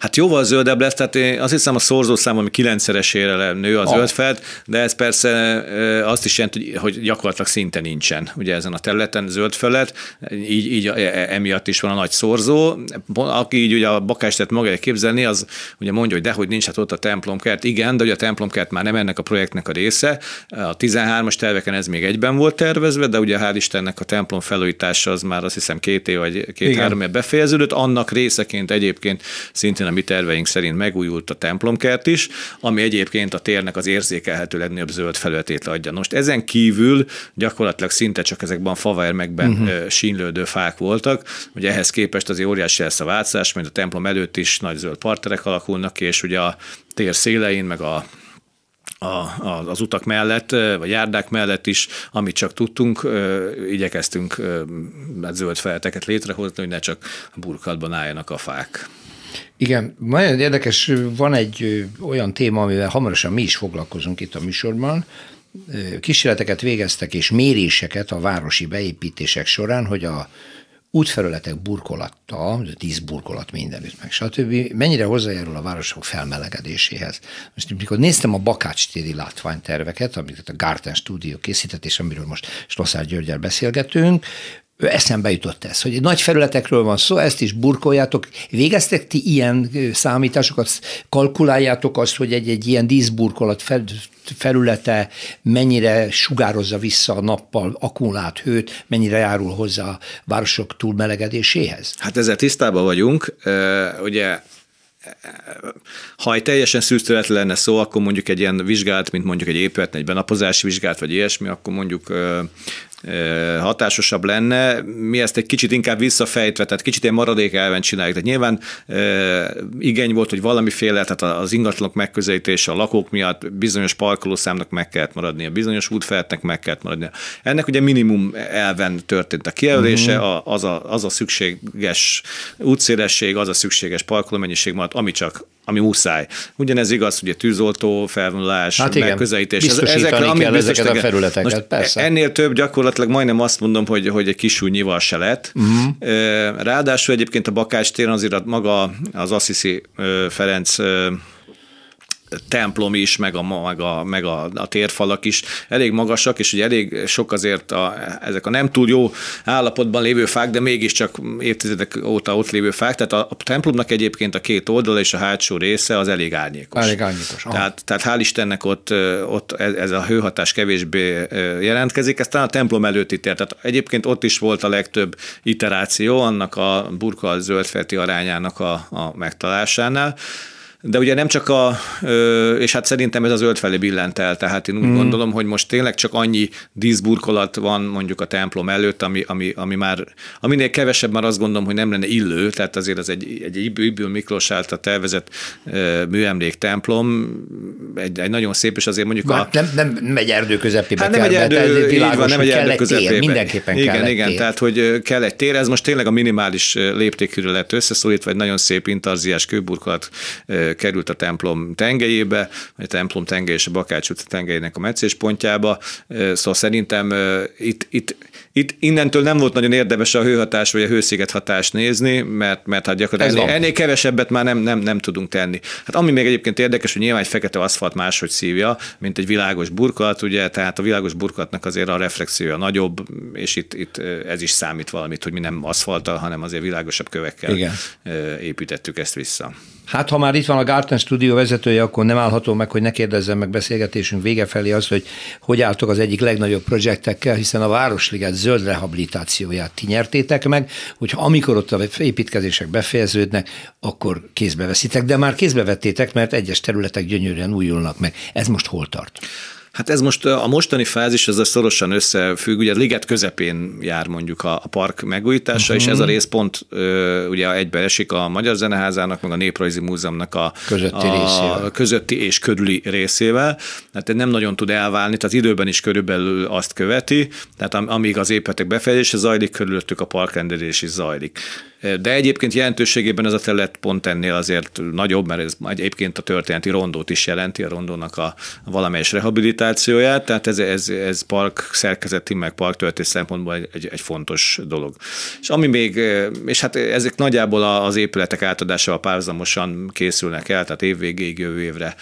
Hát jóval zöldebb lesz, tehát én azt hiszem a szorzószám, ami kilencszeresére nő a zöld felt, de ez persze azt is jelenti, hogy gyakorlatilag szinte nincsen ugye ezen a területen zöld felett, így, így e, e, emiatt is van a nagy szorzó. Aki így ugye a bakástert maga képzelni, az ugye mondja, hogy dehogy nincs hát ott a templomkert. Igen, de ugye a templomkert már nem ennek a projektnek a része. A 13-as terveken ez még egyben volt tervezve, de ugye hál' Istennek a templom felújítása az már azt hiszem két év vagy két-három év befejeződött. Annak részeként egyébként szintén a mi terveink szerint megújult a templomkert is, ami egyébként a térnek az érzékelhető legnagyobb zöld felületét adja. Most ezen kívül gyakorlatilag szinte csak ezekben a favermekben uh-huh. sínlődő fák voltak, hogy ehhez képest azért óriási lesz a változás, mint a templom előtt is nagy zöld parterek alakulnak ki, és ugye a tér szélein, meg a a, az utak mellett, vagy járdák mellett is, amit csak tudtunk, igyekeztünk hát zöld felteket létrehozni, hogy ne csak a burkatban álljanak a fák. Igen, nagyon érdekes, van egy olyan téma, amivel hamarosan mi is foglalkozunk itt a műsorban. Kísérleteket végeztek és méréseket a városi beépítések során, hogy a útfelületek burkolata, tíz burkolat mindenütt, meg stb. mennyire hozzájárul a városok felmelegedéséhez. Most mikor néztem a Bakács téri látványterveket, amit a Garten Studio készített, és amiről most Slosszár Györgyel beszélgetünk, eszembe jutott ez, hogy nagy felületekről van szó, ezt is burkoljátok. Végeztek ti ilyen számításokat, kalkuláljátok azt, hogy egy-egy ilyen díszburkolat felülete mennyire sugározza vissza a nappal akkumulált hőt, mennyire járul hozzá a városok túlmelegedéséhez? Hát ezzel tisztában vagyunk. Ugye ha egy teljesen szűztölet lenne szó, akkor mondjuk egy ilyen vizsgálat, mint mondjuk egy épület, egy benapozási vizsgálat, vagy ilyesmi, akkor mondjuk hatásosabb lenne. Mi ezt egy kicsit inkább visszafejtve, tehát kicsit ilyen maradék elven csináljuk. Tehát nyilván igény volt, hogy valamiféle, tehát az ingatlanok megközelítése a lakók miatt bizonyos parkolószámnak meg kellett maradni, a bizonyos útfeletnek meg kellett maradni. Ennek ugye minimum elven történt a kijelölése, uh-huh. az, a, az a szükséges útszélesség, az a szükséges parkolómennyiség maradt, ami csak ami muszáj. Ugyanez igaz, ugye tűzoltó, felvonulás, hát igen, megközelítés. Ezekre, ami kell ezeket a felületeket, Most persze. Ennél több gyakorlatilag majdnem azt mondom, hogy, hogy egy kis súnyival se lett. Uh-huh. Ráadásul egyébként a Bakács téren azért maga az Assisi Ferenc templom is, meg a, meg a, meg a, a térfalak is elég magasak, és ugye elég sok azért a, ezek a nem túl jó állapotban lévő fák, de mégiscsak évtizedek óta ott lévő fák, tehát a, a templomnak egyébként a két oldala és a hátsó része az elég árnyékos. Elég árnyékos. Tehát, tehát hál' Istennek ott, ott ez a hőhatás kevésbé jelentkezik, ez talán a templom előtti tér. Tehát egyébként ott is volt a legtöbb iteráció annak a burka zöldfelti arányának a, a megtalálásánál. De ugye nem csak a, és hát szerintem ez az zöld felé billent el, tehát én úgy mm. gondolom, hogy most tényleg csak annyi díszburkolat van mondjuk a templom előtt, ami, ami, ami már, aminél kevesebb már azt gondolom, hogy nem lenne illő, tehát azért az egy, egy Ibül Miklós által tervezett műemlék templom, egy, egy nagyon szép, és azért mondjuk már a... Nem, nem megy erdő közepébe hát nem egy erdő, világos, van, nem egy erdő közepébe. Tér, mindenképpen igen, kell igen, tér. tehát hogy kell egy tér, ez most tényleg a minimális léptékűre lett összeszólítva, egy nagyon szép intarziás kőburkolat került a templom tengelyébe, vagy a templom tengely és a Bakács utca tengelyének a meccéspontjába. Szóval szerintem itt, itt itt innentől nem volt nagyon érdemes a hőhatás vagy a hősziget hatást nézni, mert, mert hát gyakorlatilag ennél, ennél, kevesebbet már nem, nem, nem tudunk tenni. Hát ami még egyébként érdekes, hogy nyilván egy fekete aszfalt máshogy szívja, mint egy világos burkolat, ugye, tehát a világos burkolatnak azért a reflexiója nagyobb, és itt, itt ez is számít valamit, hogy mi nem aszfalttal, hanem azért világosabb kövekkel Igen. építettük ezt vissza. Hát ha már itt van a Garten Studio vezetője, akkor nem állható meg, hogy ne kérdezzem meg beszélgetésünk vége felé az, hogy hogy álltok az egyik legnagyobb projektekkel, hiszen a Városliget zöld rehabilitációját ti nyertétek meg, hogyha amikor ott a építkezések befejeződnek, akkor kézbe veszitek, de már kézbe vettétek, mert egyes területek gyönyörűen újulnak meg. Ez most hol tart? Hát ez most a mostani fázis, ez szorosan összefügg, ugye a liget közepén jár mondjuk a, a park megújítása, uh-huh. és ez a rész pont ugye egybeesik a Magyar Zeneházának, meg a Néprajzi Múzeumnak a közötti, a, részével. közötti és körüli részével. Tehát nem nagyon tud elválni, tehát időben is körülbelül azt követi, tehát amíg az épületek befejezése zajlik, körülöttük a parkrendelés is zajlik. De egyébként jelentőségében ez a terület pont ennél azért nagyobb, mert ez egyébként a történeti rondót is jelenti, a rondónak a valamelyes rehabilitációját, tehát ez, ez, ez park szerkezeti, meg parktörténet szempontból egy, egy, egy fontos dolog. És ami még, és hát ezek nagyjából az épületek átadásával párhuzamosan készülnek el, tehát évvégéig, jövő évre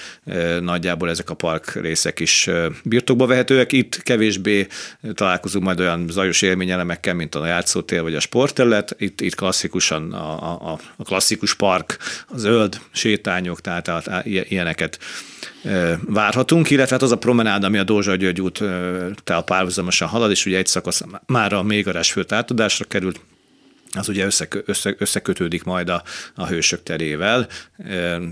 nagyjából ezek a park részek is birtokba vehetőek. Itt kevésbé találkozunk majd olyan zajos élményelemekkel, mint a játszótér vagy a sportterület. Itt, itt klasszikusan a, a, a klasszikus park, a zöld sétányok, tehát a, a, ilyeneket várhatunk, illetve hát az a promenád, ami a Dózsa György út párhuzamosan halad, és ugye egy szakasz már a mélygarás főt átadásra került, az ugye összekö, össze, összekötődik majd a, a hősök terével,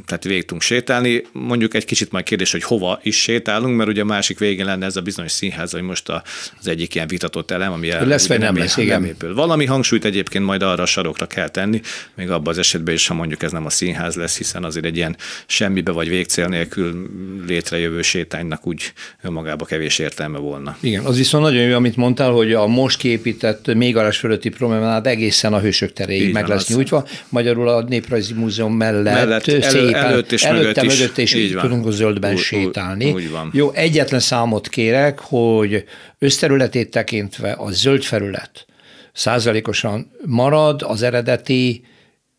tehát végtünk sétálni. Mondjuk egy kicsit majd kérdés, hogy hova is sétálunk, mert ugye a másik végén lenne ez a bizonyos színház, hogy most a, az egyik ilyen vitatott elem, ami el, lesz vagy nem, nem lesz, igen. épül. Valami hangsúlyt egyébként majd arra a sarokra kell tenni, még abban az esetben is, ha mondjuk ez nem a színház lesz, hiszen azért egy ilyen semmibe vagy végcél nélkül létrejövő sétánynak úgy önmagába kevés értelme volna. Igen, az viszont nagyon jó, amit mondtál, hogy a most kiépített még fölötti promenád egészen egészen a Hősök teréig meg lesz az. nyújtva. Magyarul a Néprajzi Múzeum mellett, mellett szépen, előtt és előtte, mögött, mögött és így tudunk a zöldben úgy, sétálni. Úgy van. Jó, egyetlen számot kérek, hogy összterületét tekintve a zöld felület százalékosan marad, az eredeti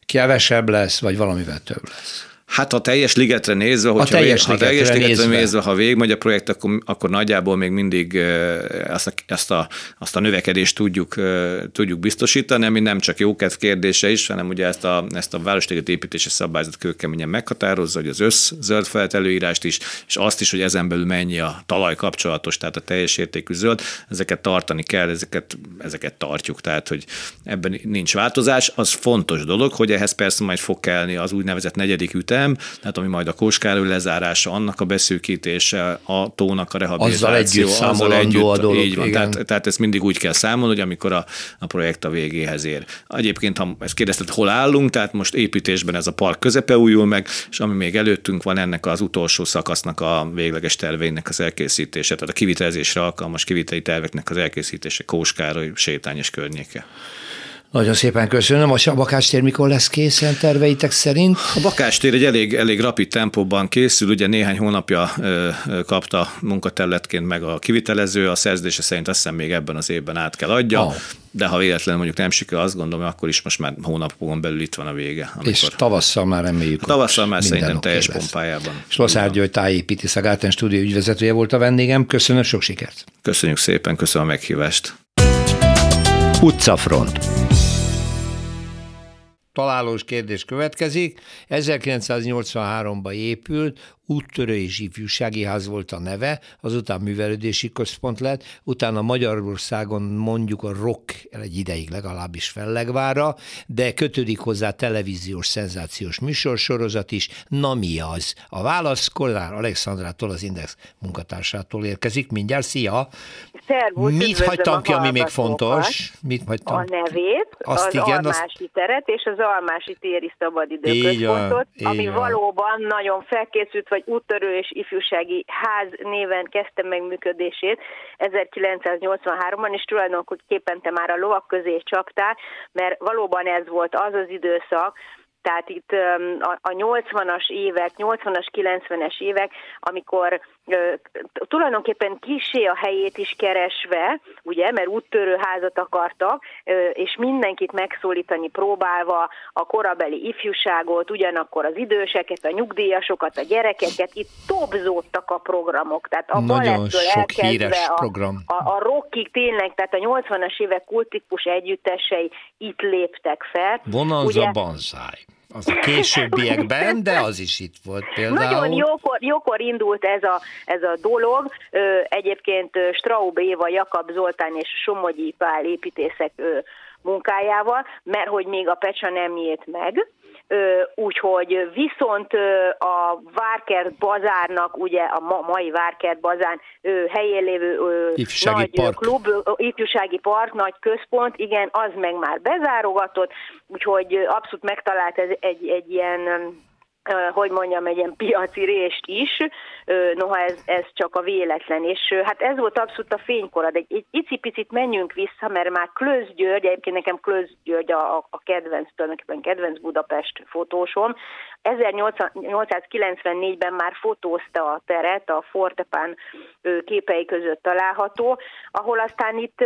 kevesebb lesz, vagy valamivel több lesz. Hát a teljes ligetre nézve, hogyha a teljes, vég, ligetre, teljes ligetre nézve. nézve, ha végigmegy a projekt, akkor, akkor nagyjából még mindig ezt a, ezt a, azt a növekedést tudjuk, tudjuk biztosítani, ami nem csak jókedv kérdése is, hanem ugye ezt a, ezt a városliget építési szabályzat kőkeményen meghatározza, hogy az össz zöld feltelőírást is, és azt is, hogy ezen belül mennyi a talaj kapcsolatos, tehát a teljes értékű zöld, ezeket tartani kell, ezeket, ezeket tartjuk, tehát hogy ebben nincs változás. Az fontos dolog, hogy ehhez persze majd fog kelni az úgynevezett negyedik ütem, ütem, tehát ami majd a Kóskároly lezárása, annak a beszűkítése, a tónak a rehabilitáció. Azzal együtt azzal együtt, a dolog. Így van, tehát, tehát, ezt mindig úgy kell számolni, hogy amikor a, a projekt a végéhez ér. Egyébként, ha ezt kérdezted, hol állunk, tehát most építésben ez a park közepe újul meg, és ami még előttünk van ennek az utolsó szakasznak a végleges terveinek az elkészítése, tehát a kivitelezésre alkalmas kiviteli terveknek az elkészítése Kóskároly sétányos környéke. Nagyon szépen köszönöm. A Bakástér mikor lesz készen terveitek szerint? A Bakástér egy elég, elég rapid tempóban készül, ugye néhány hónapja ö, kapta munkaterületként meg a kivitelező, a szerződése szerint azt hiszem még ebben az évben át kell adja. Oh de ha véletlenül mondjuk nem sikerül, azt gondolom, akkor is most már hónapokon belül itt van a vége. Amikor... És tavasszal már reméljük. Tavasszal már szerintem teljes lesz. pompájában. És Loszár György tájépítész a Gáten stúdió ügyvezetője volt a vendégem. Köszönöm, sok sikert! Köszönjük szépen, köszönöm a meghívást! Utcafront találós kérdés következik. 1983-ban épült, úttörő és ifjúsági ház volt a neve, azután művelődési központ lett, utána Magyarországon mondjuk a rock egy ideig legalábbis fellegvára, de kötődik hozzá televíziós szenzációs műsorsorozat is. Na mi az? A válasz Kollár Alexandrától, az Index munkatársától érkezik. Mindjárt, szia! Szervusz, Mit hagytam ki, ami még fontos? Mit hagytam? A nevét, azt az igen, Almási azt... teret és az Almási téri szabadidőközpontot, ami van. valóban nagyon felkészült, vagy úttörő és ifjúsági ház néven kezdte meg működését 1983-ban, és tulajdonképpen te már a lovak közé csaptál, mert valóban ez volt az az időszak, tehát itt a 80-as évek, 80-as, 90-es évek, amikor tulajdonképpen kisé a helyét is keresve, ugye, mert úttörő házat akartak, és mindenkit megszólítani próbálva, a korabeli ifjúságot, ugyanakkor az időseket, a nyugdíjasokat, a gyerekeket, itt topzódtak a programok, tehát a Nagyon sok híres a, program. A, a rockig tényleg, tehát a 80-as évek kultikus együttesei itt léptek fel. Vonalza ugye, banzáj az a későbbiekben, de az is itt volt például. Nagyon jókor, jókor indult ez a, ez a dolog. Egyébként Straub Éva, Jakab Zoltán és Somogyi Pál építészek munkájával, mert hogy még a Pecsa nem nyílt meg, úgyhogy viszont a Várkert bazárnak, ugye a mai Várkert bazán helyén lévő ifjúsági nagy park. klub, ifjúsági park, nagy központ, igen, az meg már bezárogatott, úgyhogy abszolút megtalált ez egy, egy ilyen hogy mondjam, egy ilyen piaci rést is, noha ez, ez csak a véletlen. És hát ez volt abszolút a fénykorad. Egy, egy icipicit menjünk vissza, mert már Klöz György, egyébként nekem Klöz György a, a kedvenc, tulajdonképpen kedvenc Budapest fotósom, 1894-ben már fotózta a teret, a Fortepán képei között található, ahol aztán itt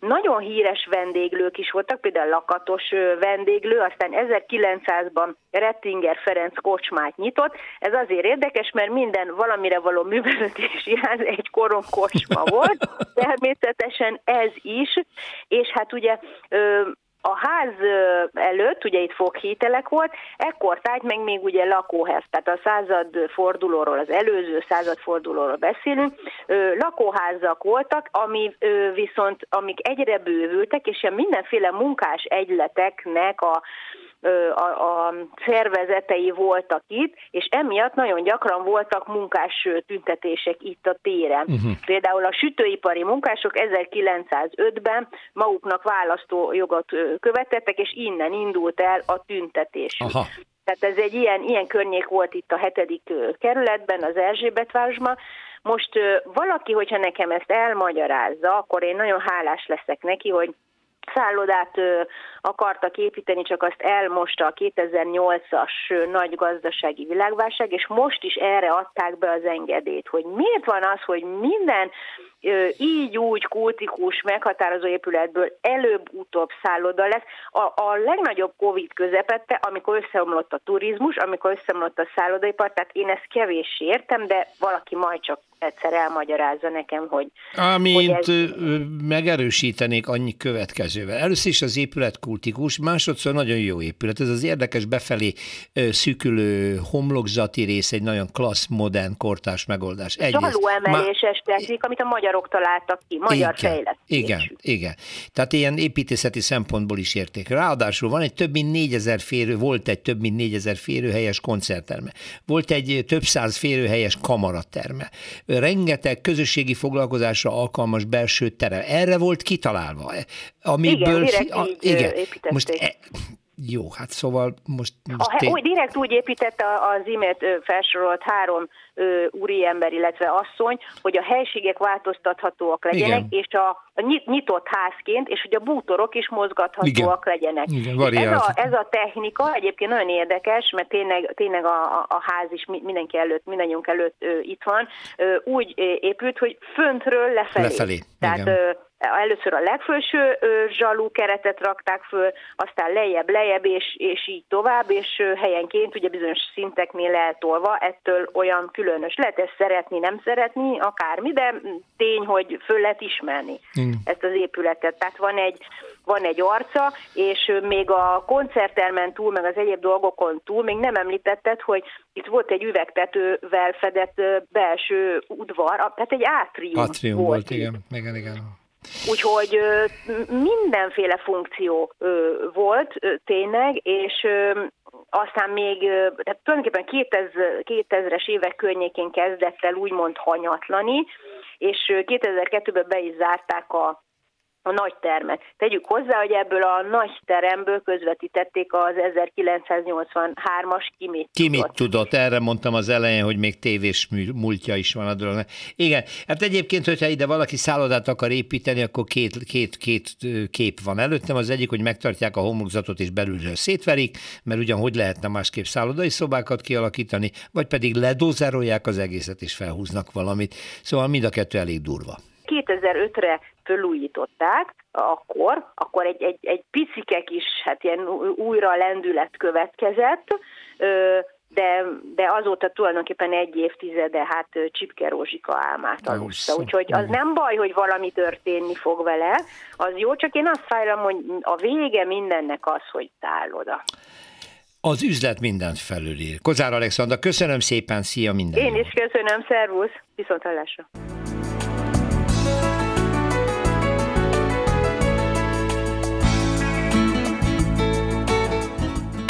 nagyon híres vendéglők is voltak, például Lakatos vendéglő, aztán 1900-ban Rettinger Ferenc kocsmát nyitott. Ez azért érdekes, mert minden valamire való művelődési ház egy koron kocsma volt, természetesen ez is, és hát ugye a ház előtt, ugye itt foghítelek volt, ekkor tájt meg még ugye lakóház, tehát a század fordulóról, az előző század fordulóról beszélünk, lakóházak voltak, ami viszont, amik egyre bővültek, és ilyen mindenféle munkás egyleteknek a a, a szervezetei voltak itt, és emiatt nagyon gyakran voltak munkás tüntetések itt a téren. Uh-huh. Például a sütőipari munkások 1905-ben maguknak választójogot követettek, és innen indult el a tüntetés. Aha. Tehát ez egy ilyen, ilyen környék volt itt a hetedik kerületben, az Erzsébetvárosban. Most valaki, hogyha nekem ezt elmagyarázza, akkor én nagyon hálás leszek neki, hogy szállodát akartak építeni, csak azt elmosta a 2008-as nagy gazdasági világválság, és most is erre adták be az engedélyt, hogy miért van az, hogy minden így úgy kultikus, meghatározó épületből előbb-utóbb szálloda lesz. A, a legnagyobb Covid közepette, amikor összeomlott a turizmus, amikor összeomlott a szállodaipar, tehát én ezt kevéssé értem, de valaki majd csak egyszer elmagyarázza nekem, hogy... Amint hogy ez... megerősítenék annyi következővel. Először is az épület kultikus, másodszor nagyon jó épület. Ez az érdekes befelé szűkülő homlokzati rész, egy nagyon klassz, modern, kortás megoldás. Egyrészt, emeléses Má... technik, amit a magyarok találtak ki, magyar igen, fejlesztés. Igen, igen. Tehát ilyen építészeti szempontból is érték. Ráadásul van egy több mint négyezer férő, volt egy több mint négyezer férőhelyes koncertterme. Volt egy több száz férőhelyes kamaraterme rengeteg közösségi foglalkozásra alkalmas belső tere. Erre volt kitalálva. Amiből, igen, a, igen. Most e, jó, hát szóval most... most a, úgy, direkt úgy építette az imént felsorolt három úri ember, illetve asszony, hogy a helységek változtathatóak legyenek, Igen. és a, nyitott házként, és hogy a bútorok is mozgathatóak Igen. legyenek. Igen, ez, a, ez a technika egyébként nagyon érdekes, mert tényleg, tényleg a, a, a ház is mindenki előtt, mindannyiunk előtt ö, itt van, ö, úgy épült, hogy föntről lefelé. lefelé. Tehát Igen először a legfelső zsalú keretet rakták föl, aztán lejjebb, lejjebb, és, és így tovább, és helyenként ugye bizonyos szinteknél eltolva, ettől olyan különös. Lehet ezt szeretni, nem szeretni, akármi, de tény, hogy föl lehet ismerni mm. ezt az épületet. Tehát van egy, van egy arca, és még a koncerttermen túl, meg az egyéb dolgokon túl, még nem említetted, hogy itt volt egy üvegtetővel fedett belső udvar, tehát egy átrium, átrium volt. volt igen, igen, igen. Úgyhogy mindenféle funkció volt tényleg, és aztán még, tehát tulajdonképpen 2000, 2000-es évek környékén kezdett el úgymond hanyatlani, és 2002-ben be is zárták a a nagy termet. Tegyük hozzá, hogy ebből a nagy teremből közvetítették az 1983-as ki mit Ki mit tudott, erre mondtam az elején, hogy még tévés múltja is van a dolognak. Igen, hát egyébként, hogyha ide valaki szállodát akar építeni, akkor két, két, két kép van előttem. Az egyik, hogy megtartják a homlokzatot és belülről szétverik, mert ugyan hogy lehetne másképp szállodai szobákat kialakítani, vagy pedig ledózerolják az egészet és felhúznak valamit. Szóval mind a kettő elég durva. 2005-re fölújították, akkor, akkor egy, egy, egy picike kis, hát ilyen újra lendület következett, de, de azóta tulajdonképpen egy évtizede hát Csipke Rózsika álmát alusta. Úgyhogy az nem baj, hogy valami történni fog vele, az jó, csak én azt fájlom, hogy a vége mindennek az, hogy oda. Az üzlet mindent felülír. Kozár Alexandra, köszönöm szépen, szia minden. Én is köszönöm, szervusz, viszont hallásra.